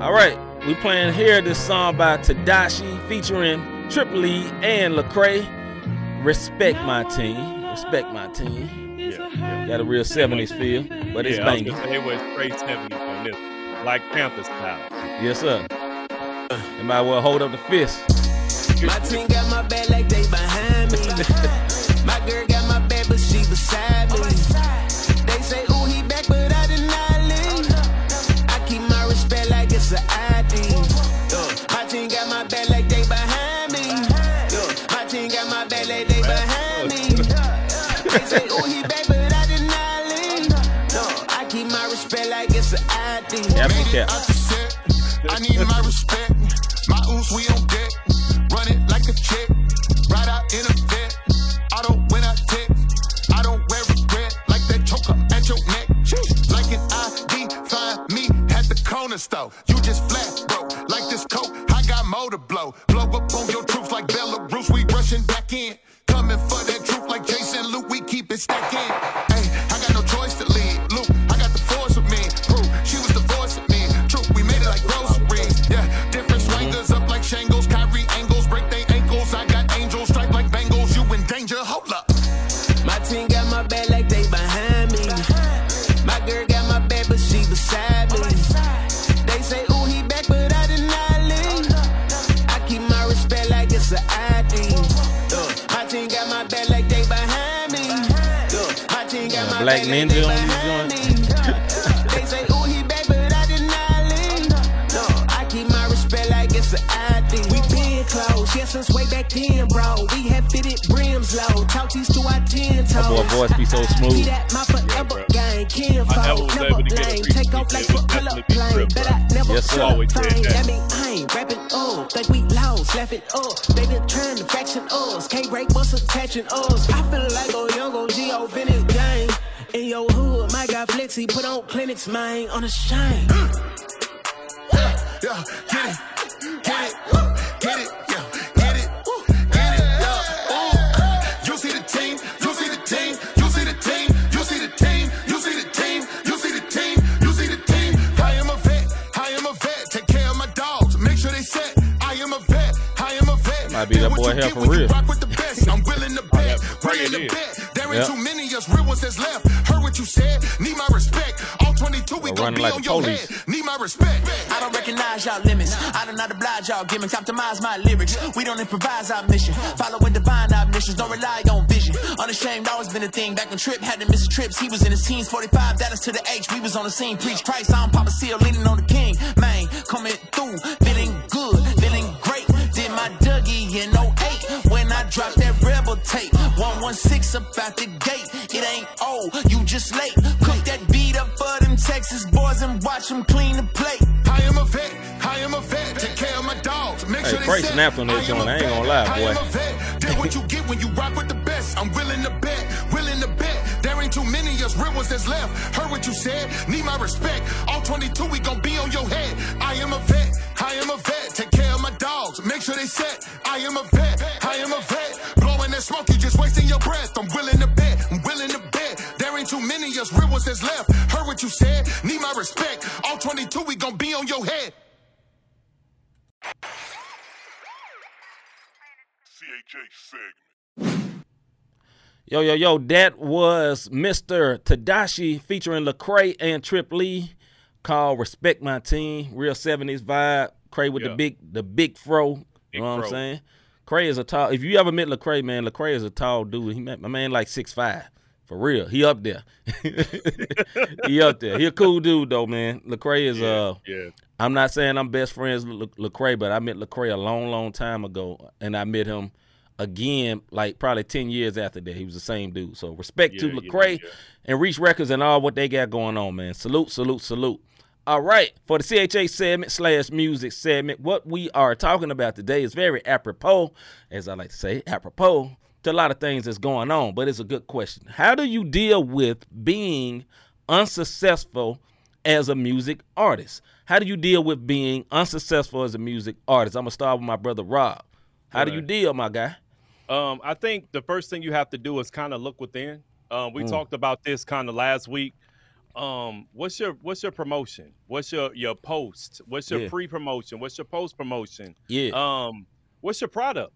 All right, we playing here this song by Tedashii featuring Triple E and Lecrae. Respect my team. Respect my team. Yeah, yeah. Got a real 70s feel, but it's yeah, I was banging. it was straight 70s on this. like Panthers style. Yes, sir. You might well hold up the fist. My team got my back like they behind me. say, ooh, he back, but I did leave. No, I keep my respect like it's an ID. Cap Made it cap. out the set. I need my respect. Laughing up. They been trying to faction us, can't break what's attaching us. I feel like a young OG in his game. In your hood, my guy Flexi put on clinics, man, on a shine. Yeah, get vet, I am a vet. Be that boy you here for real. Rock with the best. I'm willing to bet, that's- willing to bet. There ain't too many us real ones that's left. Heard what you said, need my respect. All 22, we Well, gon' running be like on your police. head. Need my respect. I don't recognize y'all limits. I do not oblige y'all gimmicks. Optimize my lyrics. We don't improvise our mission. Following divine omniscience. Don't rely on vision. Unashamed always been a thing. Back when Trip had to miss his trips, he was in his teens. 45 Dallas to the H. We was on the scene. Preach Christ. I don't pop a seal. Leaning on the king. Man, coming through. Feeling in 08 when I dropped that rebel tape. 116 up out the gate. It ain't old. You just late. Cook that beat up for them Texas boys and watch them clean the plate. I am a vet, I am a vet. Take care of my dogs. Make Hey, sure they Craig set. snapped on that I joint. a I ain't gonna lie, I am boy. a vet. Did what you get when you rock with the best. I'm willing to of real ones that's left. Heard what you said, need my respect. All 22, we gon' be on your head. I am a vet, I am a vet. Take care of my dogs. Make sure they set. I am a vet, I am a vet. Blowing that smoke, you just wasting your breath. I'm willing to bet, I'm willing to bet. There ain't too many us real ones that's left. Heard what you said, need my respect. All 22, we gon' be on your head. CHH segment. Yo, yo, yo, that was Mr. Tedashii featuring Lecrae and Trip Lee called Respect My Team. Real 70s vibe. Cray with the big the big fro. Big you know what fro. I'm saying? Cray is a tall if you ever met Lecrae, man, Lecrae is a tall dude. He met my man like six five. For real. He up there. he up there. He a cool dude though, man. Lecrae is uh yeah. I'm not saying I'm best friends with Le- Lecrae, but I met Lecrae a long, long time ago, and I met him again like probably ten years after that. He was the same dude. So respect to Yeah, yeah, Lecrae yeah. and Reach Records and all what they got going on, man. Salute, salute, salute. All right, for the CHH segment slash music segment, what we are talking about today is very apropos, as I like to say, apropos to a lot of things that's going on. But it's a good question. How do you deal with being unsuccessful as a music artist? How do you deal with being unsuccessful as a music artist? I'm gonna start with my brother Rob. How do you deal, my guy? Um, I think the first thing you have to do is kind of look within. Um, Mm. we talked about this kind of last week. Um, what's your what's your promotion? What's your your post? What's your Yeah. pre promotion? What's your post promotion? Yeah. Um, what's your product?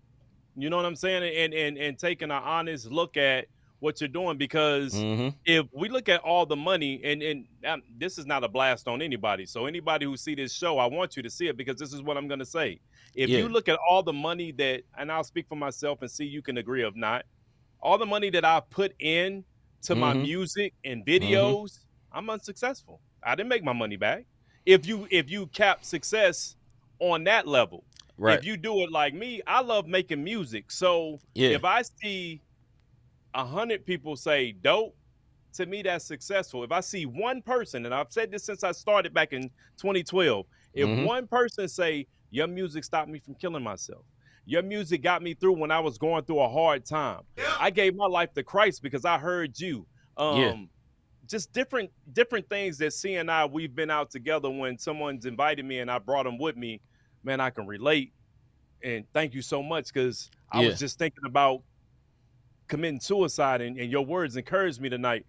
You know what I'm saying? And and and taking an honest look at what you're doing because mm-hmm. if we look at all the money and and um, this is not a blast on anybody so anybody who see this show i want you to see it because this is what i'm going to say if Yeah. you look at all the money that and i'll speak for myself and see you can agree or not all the money that i put in to my Mhm. music and videos i'm unsuccessful i didn't make my money back if you if you cap success on that level Right. if you do it like me i love making music so Yeah. if i see a hundred people say dope, to me that's successful. If I see one person, and I've said this since I started back in 2012, if Mhm. one person say your music stopped me from killing myself, your music got me through when I was going through a hard time. I gave my life to Christ because I heard you. Um, Yeah. Just different different things that C and I we've been out together when someone's invited me and I brought them with me. Man, I can relate. And thank you so much because I Yeah. was just thinking about committing suicide and, and your words encouraged me tonight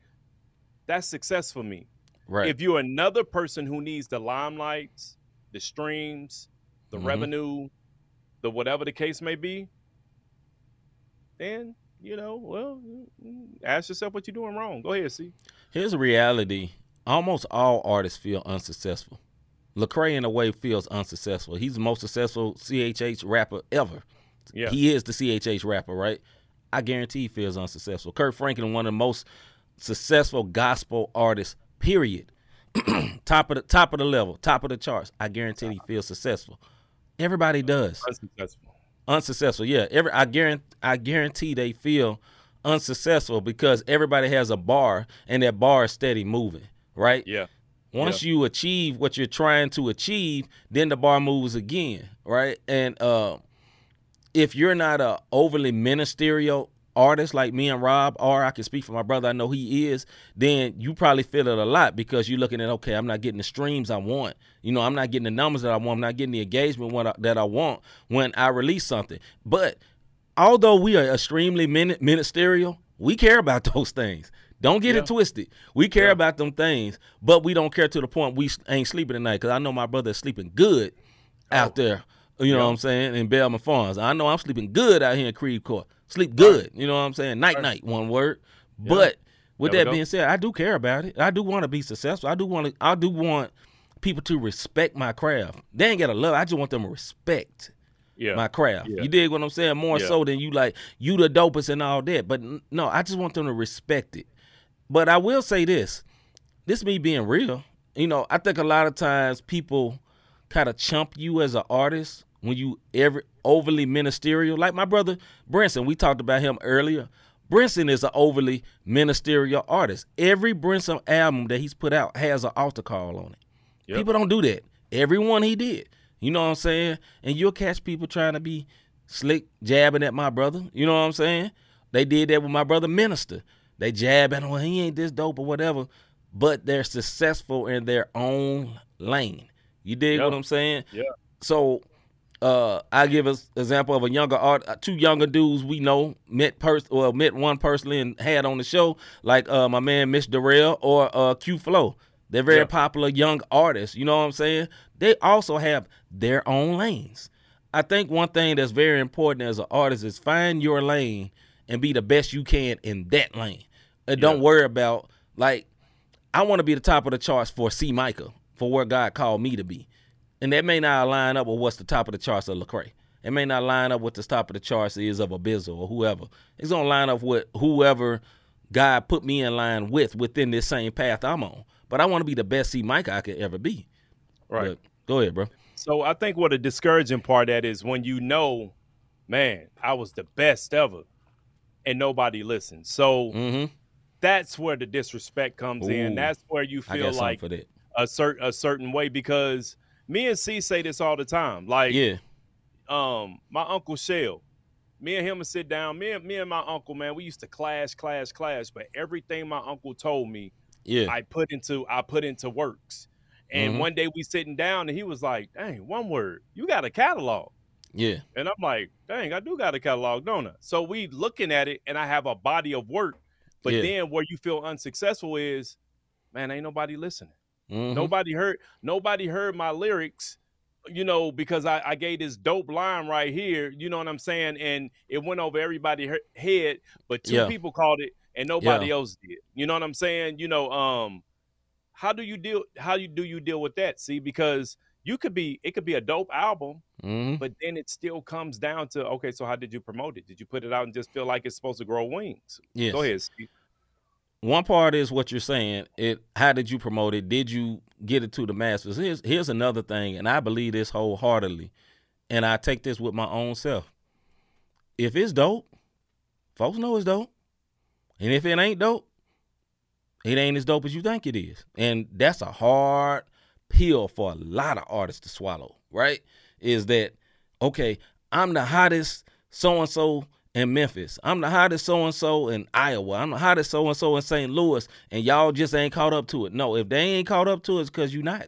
that's success for me right. if you're another person who needs the limelights the streams the Mhm. revenue the whatever the case may be then you know well mm, ask yourself what you're doing wrong go ahead see Here's a reality. Almost all artists feel unsuccessful. Lecrae, in a way, feels unsuccessful. He's the most successful CHH rapper ever. yeah He is the CHH rapper, right? I guarantee he feels unsuccessful. Kirk Franklin, one of the most successful gospel artists, period. top of the top of the level, top of the charts. I guarantee he feels successful. Everybody does unsuccessful unsuccessful. Yeah, every I guarantee I guarantee they feel unsuccessful because everybody has a bar and that bar is steady moving, right? yeah Once you achieve what you're trying to achieve, then the bar moves again, right? And uh, if you're not a overly ministerial artist like me and Rob, or I can speak for my brother, I know he is, then you probably feel it a lot because you're looking at okay, I'm not getting the streams I want. You know, I'm not getting the numbers that I want. I'm not getting the engagement what I, that I want when I release something. But although we are extremely ministerial, we care about those things. Don't get Yeah. it twisted. We care Yeah. about them things, but we don't care to the point we ain't sleeping tonight. Because I know my brother is sleeping good out oh. there. You know. Yeah. what I'm saying? In Belma Farms. I know I'm sleeping good out here in Creve Coeur. Sleep good. You know what I'm saying? Night night, one word. But with There that being said, I do care about it. I do want to be successful. I do want to. I do want people to respect my craft. They ain't gotta love. it. I just want them to respect Yeah. my craft. Yeah. You dig what I'm saying? More Yeah. so than you like you the dopest and all that. But no, I just want them to respect it. But I will say this. This me being real. You know, I think a lot of times people kind of chump you as an artist when you ever overly ministerial. Like my brother Brinson, we talked about him earlier. Brinson is an overly ministerial artist. Every Brinson album that he's put out has an altar call on it. Yep. People don't do that. Every one he did. You know what I'm saying? And you'll catch people trying to be slick jabbing at my brother. You know what I'm saying? They did that with my brother Minister. They jabbing, well, he ain't this dope or whatever. But they're successful in their own lane. You dig Yep. what I'm saying? Yeah. So uh I give us example of a younger art uh, two younger dudes we know met pers well met one personally and had on the show like uh my man Mitch Darrell or uh Q Flow. They're very Yeah. popular young artists, you know what I'm saying? They also have their own lanes. I think one thing that's very important as an artist is find your lane and be the best you can in that lane. And don't worry about like I want to be the top of the charts for C Micah for where God called me to be. And that may not line up with what's the top of the charts of Lecrae. It may not line up with the top of the charts is of a Bizzle or whoever. It's gonna line up with whoever God put me in line with within this same path I'm on. But I want to be the best C Mike I could ever be. Right. But go ahead, bro. So I think what a discouraging part that is when you know, man, I was the best ever, and nobody listened. So Mm-hmm. that's where the disrespect comes in. That's where you feel like something for that. a certain a certain way because me and C say this all the time. Like, Yeah. um, my uncle Shell, me and him would sit down. Me and me and my uncle, man, we used to clash, clash, clash. But everything my uncle told me, Yeah. I put into I put into works. And Mhm. one day we sitting down and he was like, "Dang, one word, you got a catalog." yeah. And I'm like, "Dang, I do got a catalog, don't I?" So we looking at it, and I have a body of work. But Yeah. then where you feel unsuccessful is, man, ain't nobody listening. Mhm. Nobody heard nobody heard my lyrics, you know, because I, I gave this dope line right here, you know what I'm saying? And it went over everybody's he- head, but two Yeah. people called it and nobody Yeah. else did. You know what I'm saying? You know, um, how do you deal how you do you deal with that? See, because you could be it could be a dope album, Mhm. but then it still comes down to okay, so how did you promote it? Did you put it out and just feel like it's supposed to grow wings? Yes. Go ahead, Steve. One part is what you're saying. It how did you promote it? Did you get it to the masses? Here's here's another thing, and I believe this wholeheartedly, and I take this with my own self. If it's dope, folks know it's dope, and if it ain't dope, it ain't as dope as you think it is, and that's a hard pill for a lot of artists to swallow. Right? Is that okay? I'm the hottest so and so in Memphis. I'm the hottest so and so in Iowa. I'm the hottest so and so in St. Louis, and y'all just ain't caught up to it. No, if they ain't caught up to it, it's because you not.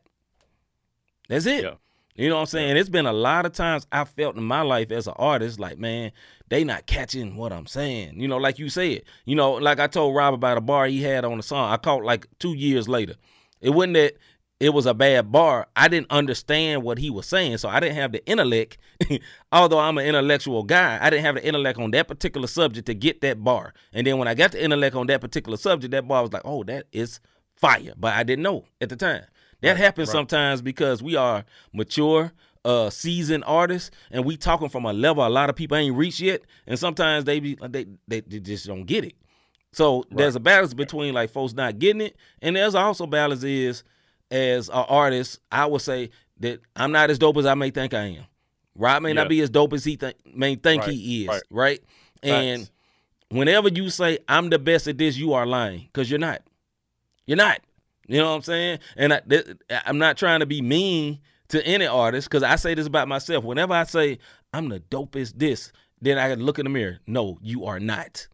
That's it. Yeah. You know what I'm saying? It's been a lot of times I felt in my life as an artist, like, man, they not catching what I'm saying. You know, like you said. You know, like I told Rob about a bar he had on the song. I caught like two years later. It wasn't that it was a bad bar. I didn't understand what he was saying, so I didn't have the intellect. Although I'm an intellectual guy, I didn't have the intellect on that particular subject to get that bar. And then when I got the intellect on that particular subject, that bar was like, oh, that is fire. But I didn't know at the time. That happens sometimes because we are mature, uh, seasoned artists, and we talking from a level a lot of people ain't reached yet. And sometimes they be they they, they just don't get it. So there's a balance between like folks not getting it, and there's also balance is as an artist, I would say that I'm not as dope as I may think I am. Rob may Yeah. not be as dope as he th- may think Right, he is, right. right? And whenever you say I'm the best at this, you are lying because you're not. You're not. You know what I'm saying? And I, th- I'm not trying to be mean to any artist because I say this about myself. Whenever I say I'm the dopest this, then I look in the mirror. No, you are not.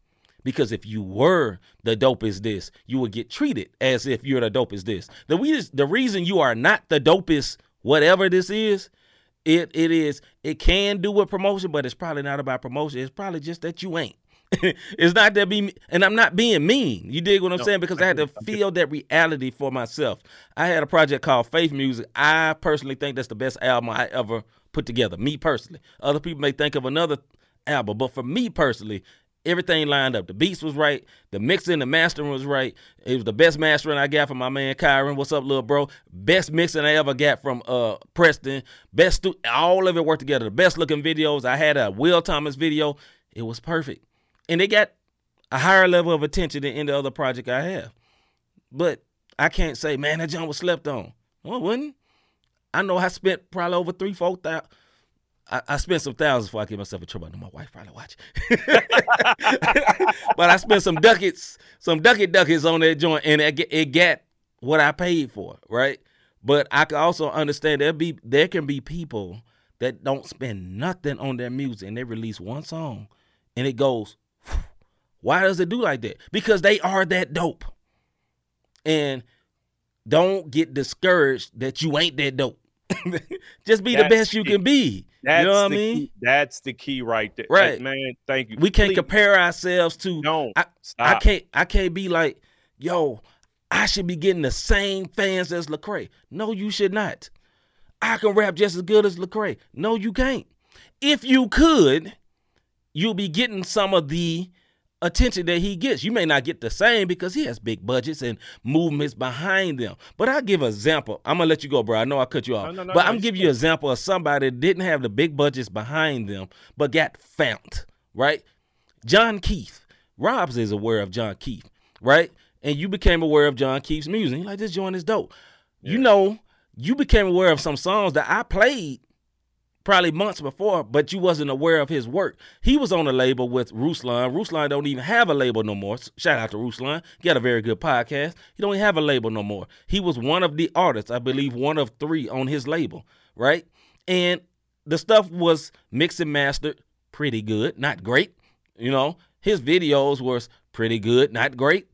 Because if you were the dopest this, you would get treated as if you're the dopest this. The we the reason you are not the dopest whatever this is, it it is it can do with promotion, but it's probably not about promotion. It's probably just that you ain't. it's not that be and I'm not being mean. You dig what I'm No, saying? Because I had to get it. I get feel that reality for myself. I had a project called Faith Music. I personally think that's the best album I ever put together. Me personally. Other people may think of another album, but for me personally, Everything lined up. The beats was right. The mixing, the mastering was right. It was the best mastering I got from my man Kyron. What's up, little bro? Best mixing I ever got from uh Preston. Best stu- all of it worked together. The best looking videos. I had a Will Thomas video. It was perfect. And they got a higher level of attention than any other project I have. But I can't say, man, that John was slept on. Well, it wasn't. I know I spent probably over three, four thousand. I, I spent some thousands before I get myself in trouble. I know my wife probably watch. but I spent some ducats, some ducket ducats on that joint, and it, it got what I paid for, right? But I can also understand there be there can be people that don't spend nothing on their music and they release one song and it goes. Why does it do like that? Because they are that dope. And don't get discouraged that you ain't that dope. Just be the best you it. can be. That's you know what I mean? Key. That's the key right there. Right. Like, man, thank you. We can't Please compare ourselves to Don't. I, I can't I can't be like, yo, I should be getting the same fans as Lecrae. No, you should not. I can rap just as good as Lecrae. No, you can't. If you could, you'll be getting some of the attention that he gets. You may not get the same because he has big budgets and movements behind them. But I'll give an example. I'm gonna let you go, bro. I know I cut you off. No, no, no, but I'm giving you an example of somebody that didn't have the big budgets behind them, but got found, right? John Keith. Robs is aware of John Keith, right? And you became aware of John Keith's music. You're like, this joint is dope. You know, you became aware of some songs that I played probably months before, but you wasn't aware of his work. He was on a label with Ruslan. Ruslan don't even have a label no more. Shout out to Ruslan. He got a very good podcast. He don't have a label no more. He was one of the artists, I believe one of three on his label, right? And the stuff was mixed and mastered pretty good, not great. You know, his videos was pretty good, not great.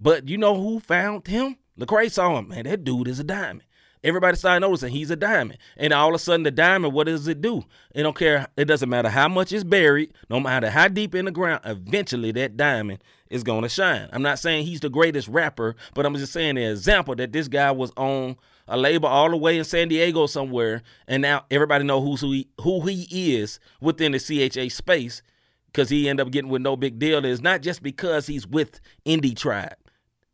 But you know who found him? Lecrae saw him. Man, that dude is a diamond. Everybody started noticing he's a diamond. And all of a sudden, the diamond, what does it do? It don't care. It doesn't matter how much is buried, no matter how deep in the ground, eventually that diamond is going to shine. I'm not saying he's the greatest rapper, but I'm just saying the example that this guy was on a label all the way in San Diego somewhere, and now everybody know who's who he, who he is within the CHH space because he ended up getting with no big deal. It's not just because he's with Indie Tribe.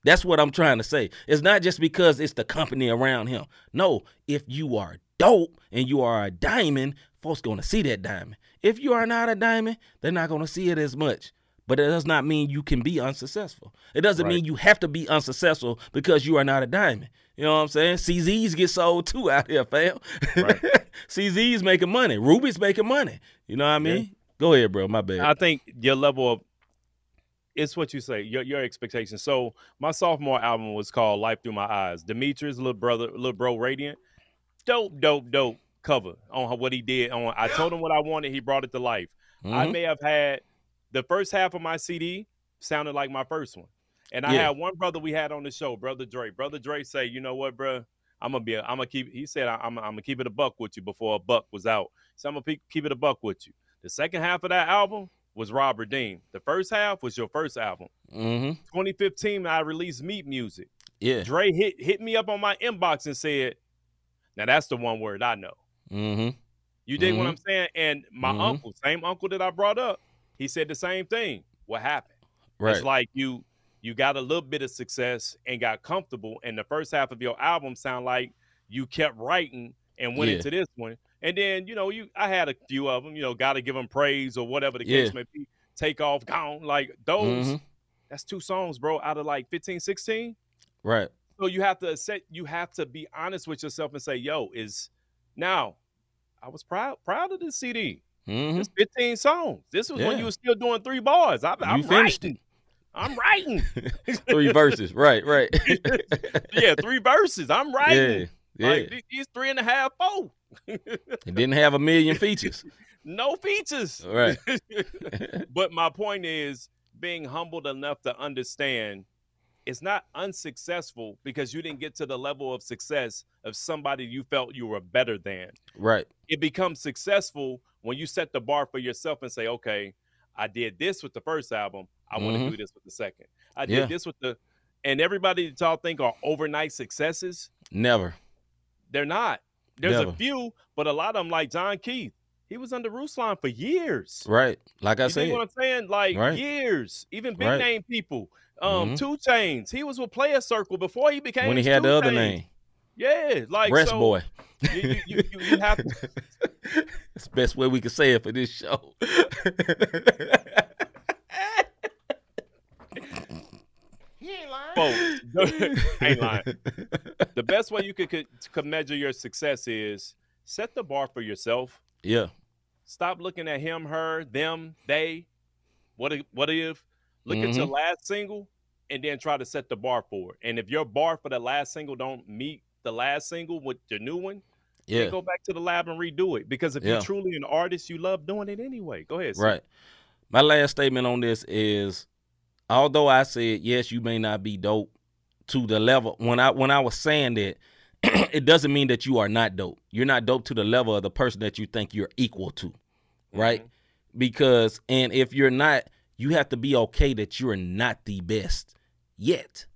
That's what I'm trying to say. It's not just because it's the company around him. No, if you are dope and you are a diamond, folks gonna see that diamond. If you are not a diamond, they're not gonna see it as much. But it does not mean you can be unsuccessful. It doesn't mean you have to be unsuccessful because you are not a diamond. You know what I'm saying? CZs get sold too out here, fam. CZs making money. Ruby's making money. You know what I mean? Go ahead, bro. My bad. I think your level of it's what you say, your your expectations. So my sophomore album was called Life Through My Eyes. Demetrius, little brother, little bro Radiant. Dope, dope, dope cover on what he did on I told him what I wanted, he brought it to life. I Mhm. may have had the first half of my CD sounded like my first one. And I Yeah. had one brother we had on the show, brother Dre. Brother Dre say, you know what, bro? I'm gonna be, a, I'm gonna keep. He said, I'm, I'm gonna keep it a buck with you before a buck was out. So I'm gonna pe- keep it a buck with you. The second half of that album was Robert Dean. The first half was your first album. mm-hmm. 2015, I released Meat Music. Yeah. Dre hit hit me up on my inbox and said, "Now that's the one word I know." Mm-hmm. You dig what Mhm. I'm saying? And my Mhm. uncle, same uncle that I brought up, he said the same thing. What happened? Right. It's like you you got a little bit of success and got comfortable, and the first half of your album sound like you kept writing and went Yeah. into this one. And then you know you I had a few of them. You know, got to give them praise or whatever the case may be. Take off, gone like those. Mhm. That's two songs, bro, out of like 15, 16. Right. So you have to set you have to be honest with yourself and say, yo, is now I was proud proud of this CD. Mm-hmm. It's 15 songs. This was when you were still doing three bars. I, I'm You finished writing. I'm writing. Three verses. Right. Right. yeah, three verses. I'm writing. Yeah. Like th- these three and a half, four. it didn't have a million features. no features. Right. but my point is being humbled enough to understand it's not unsuccessful because you didn't get to the level of success of somebody you felt you were better than. Right. It becomes successful when you set the bar for yourself and say, okay, I did this with the first album. I want Mhm. to do this with the second. I did Yeah. this with the, and everybody that y'all think are overnight successes, Never. They're not. There's Never. a few, but a lot of them, like John Keith, He was under Ruslan for years. Right. Like I You said. what I'm saying? Like Right. years. Even big Right. name people. Um, Mhm. 2 Chainz. He was with Playaz Circle before he became when he had the other name. Yeah, like rest so boy. You, you, you, you- have to. It's the best way we can say it for this show. folks. ain't lying. The best way you could, could could measure your success is set the bar for yourself. yeah. Stop looking at him, her, them, they. What if? What if? Look at your mm-hmm. last single and then try to set the bar for it. And if your bar for the last single don't meet the last single with the new one, Yeah. then go back to the lab and redo it. Because if Yeah. you're truly an artist, you love doing it anyway. Go ahead. Sid. Right. My last statement on this is although I said yes, you may not be dope to the level when I when I was saying that it doesn't mean that you are not dope. You're not dope to the level of the person that you think you're equal to. Mm-hmm. Right? Because and if you're not, you have to be okay that you're not the best yet.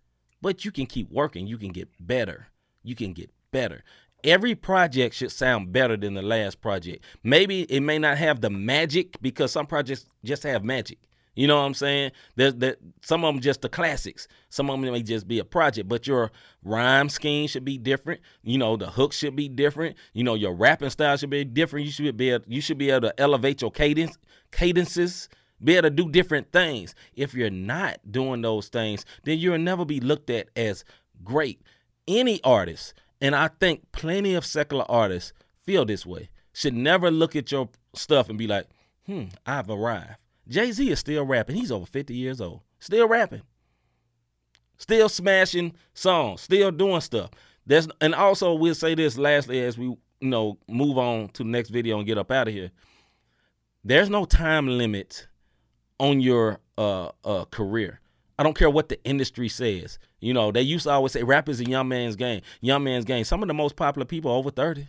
But you can keep working, you can get better. You can get better. Every project should sound better than the last project. Maybe it may not have the magic because some projects just have magic. You know what I'm saying? There's that some of them just the classics. Some of them may just be a project, but your rhyme scheme should be different. You know, the hook should be different. You know, your rapping style should be different. You should be able, you should be able to elevate your cadence cadences, be able to do different things. If you're not doing those things, then you'll never be looked at as great. Any artist, and I think plenty of secular artists feel this way, should never look at your stuff and be like, hmm, I've arrived. Jay Z is still rapping. He's over 50 years old. Still rapping. Still smashing songs. Still doing stuff. There's and also we'll say this lastly as we you know move on to the next video and get up out of here. There's no time limit on your uh uh career. I don't care what the industry says. You know, they used to always say rap is a young man's game. Young man's game. Some of the most popular people are over 30.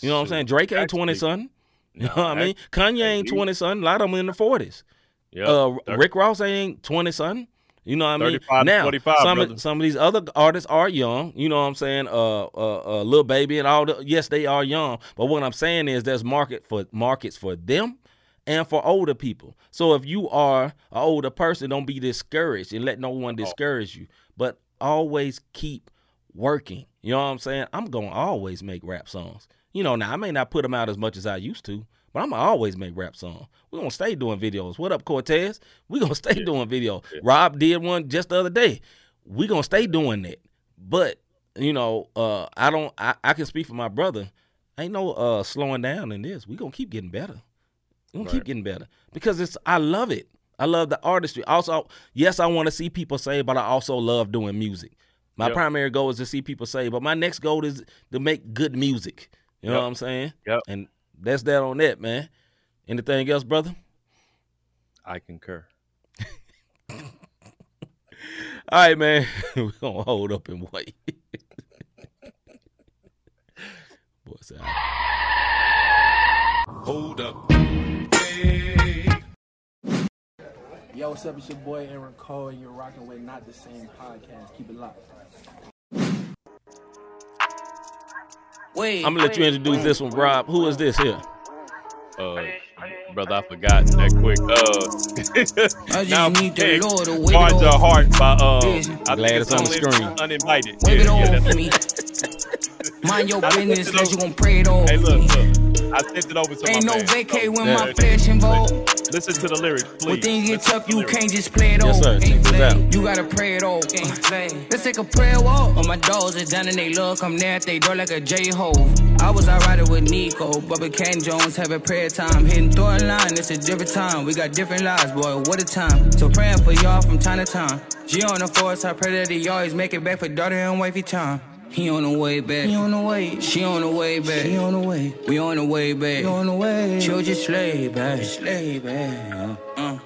You know what I'm saying? Drake ain't 20 Actually, something. You know what I mean? Kanye ain't 20 something. A lot of them in the 40s. Yep. Uh, Rick Ross ain't 20 something. You know what I mean? 35 to now, 45, some of, some of these other artists are young. You know what I'm saying? Uh, uh, uh, Lil Baby and all the yes, they are young. But what I'm saying is there's market for markets for them and for older people. So if you are an older person, don't be discouraged and let no one discourage you. But always keep working. You know what I'm saying? I'm gonna always make rap songs. You know, now I may not put them out as much as I used to, but I'm always make rap songs. We're gonna stay doing videos. What up, Cortez? We're gonna stay doing videos. Rob did one just the other day. We're gonna stay doing that. But, you know, uh, I don't I, I can speak for my brother. Ain't no uh slowing down in this. We're gonna keep getting better. We're gonna keep getting better. Because it's I love it. I love the artistry. Also, yes, I want to see people say, but I also love doing music. My Yep. primary goal is to see people say, but my next goal is to make good music. You know what I'm saying? Yep. And that's that on that, man. Anything else, brother? I concur. All right, man. We're gonna hold up and wait. Boys out. Hold up. Hey. Yo, what's up? It's your boy Aaron Cole, and you're rocking with Not the Same Podcast. Keep it locked. Wait. I'm gonna let you introduce this one, Rob. Who is this here? Uh, brother, I forgot that quick. Uh, I just now, need the Lord to wave it Hard to. Heart by uh, Busy. I Glad think it's on the screen. Uninvited. Wave it Yeah, yeah, off that's- me. Mind your business, it unless you over- gon' pray it on. Hey, look, me. look. I sent it over to Ain't my no man. vacay when Yeah. my flesh involved. Listen to the lyrics, please. When things get tough, you can't just play it Yes, off. sir. Check this. You gotta pray it off. Let's take a prayer walk. All my dogs is down and they love come there at they door like a J-Ho. I was alright with Nico, but with Ken Jones having prayer time. Hitting through a line, it's a different time. We got different lives, boy, what a time. So praying for y'all from time to time. G on the force, I pray that he always make it back for daughter and wifey time. He on the way back. He on the way. She on the way back. She on the way. We on the way back. We on the way. Chill just slay back. Slay back. Uh, uh.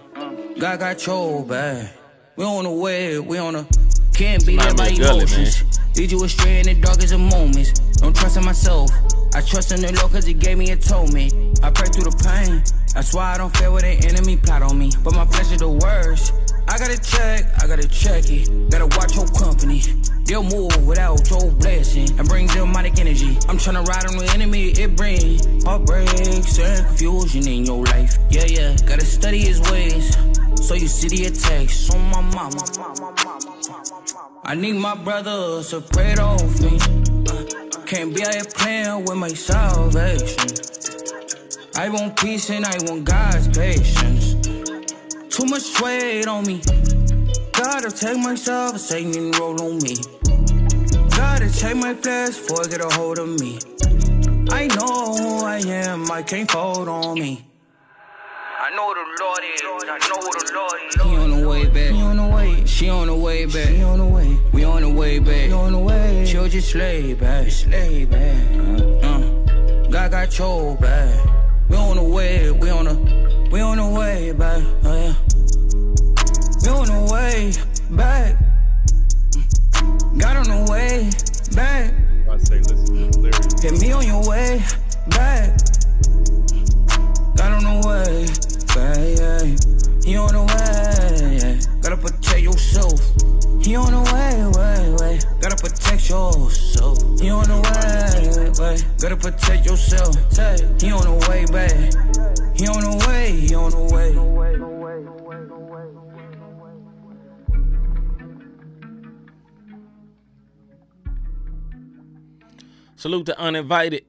God got your back. We on the way. We on the. Can't be led by me of Gully, emotions. Lead you astray in the darkest of moments. Don't trust in myself. I trust in the Lord cause he gave me atonement. I pray through the pain. That's why I don't fear what the enemy plot on me. But my flesh is the worst. I gotta check, I gotta check it. Gotta watch your company. They'll move without your blessing and bring demonic energy. I'm tryna ride on the enemy, it bring heartbreak, mistakes and confusion in your life. Yeah, yeah, gotta study his ways. So you see the attacks on my mama. I need my brothers to pray over me. Can't be out here playing with my salvation. I want peace and I want God's patience. Too much weight on me. Gotta take myself, a Satan roll on me. Gotta take my flesh before I get a hold of me. I know who I am, I can't fold on me. I know who the Lord is, I know who the Lord is. He on the way back, he on the way. She on the way back, she on the way. We on the way back, we on the way. Chill just lay back, lay back. Uh, uh. God got your back. We on the way, we on the, we on the way back. Oh yeah. We on the way back. Got on the way back. I say, listen to the lyrics. Hit me on your way back. Got on the way back, yeah. He on the way, yeah. Gotta protect yourself. He on the way, way, way. Gotta protect yourself. He on the way, way. Gotta protect yourself. He on the way back. He on the way, he on the way. Salute to Uninvited.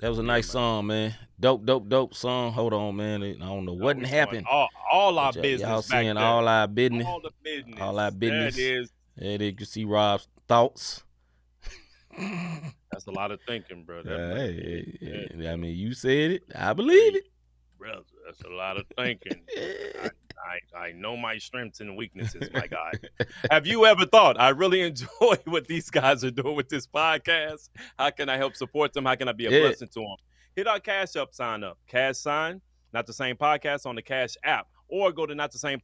That was a nice song, man. Dope, dope, dope song. Hold on, man. I don't know what happened. All, all our y'all- business. Y'all seeing all our business. all the business. all our business. There it is. They can see Rob's thoughts. That's a lot of thinking, bro. That Yeah, hey, hey. I mean, you said it. I believe it. brother, that's a lot of thinking. I, I, I know my strengths and weaknesses, my guy. Have you ever thought I really enjoy what these guys are doing with this podcast? How can I help support them? How can I be a Yeah. blessing to them? Hit our Cash App sign up. Cash sign, not the same podcast on the Cash app, or go to not the same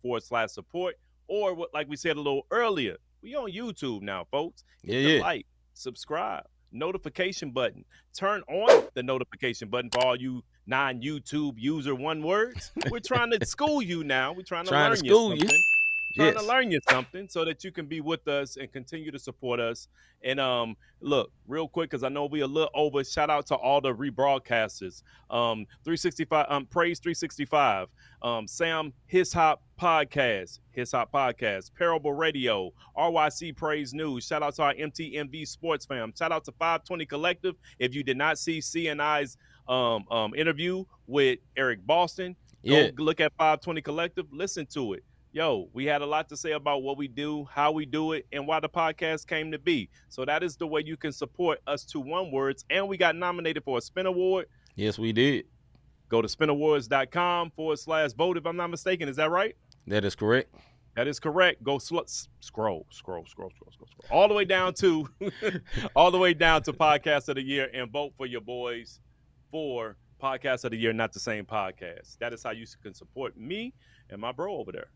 forward slash support. Or what, like we said a little earlier, we on YouTube now, folks. Hit Yeah, the yeah. like, subscribe, notification button. Turn on the notification button for all you non-YouTube user one words. We're trying to school you now. We're trying to Trying to learn school you you. Trying Yes. to learn you something so that you can be with us and continue to support us. And um, look, real quick, because I know we a little over. Shout out to all the rebroadcasters. Um, 365, um, Praise 365, um, Sam His Hop Podcast, His Hop Podcast, Parable Radio, RYC Praise News. Shout out to our MTMV Sports fam. Shout out to 520 Collective. If you did not see CNI's um, um, interview with Eric Boston, Yeah. go look at 520 Collective, listen to it. Yo, we had a lot to say about what we do, how we do it, and why the podcast came to be. So that is the way you can support us to one words. And we got nominated for a Spin Award. Yes, we did. Go to spinawards.com forward slash vote if I'm not mistaken. Is that right? That is correct. That is correct. Go sl- scroll, scroll, scroll, scroll, scroll, scroll, all the way down to, all the way down to podcast of the year, and vote for your boys for podcast of the year. Not the same podcast. That is how you can support me and my bro over there.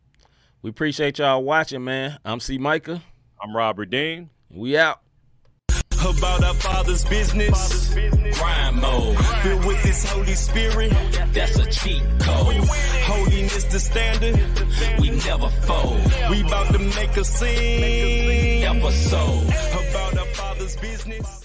We appreciate y'all watching, man. I'm C. Micah. I'm Robert Dean. We out. about our father's business. Crime mode, filled with this Holy Spirit. That's a cheat code. Holiness the standard. We never fold. We about to make a scene. Episode about our father's business.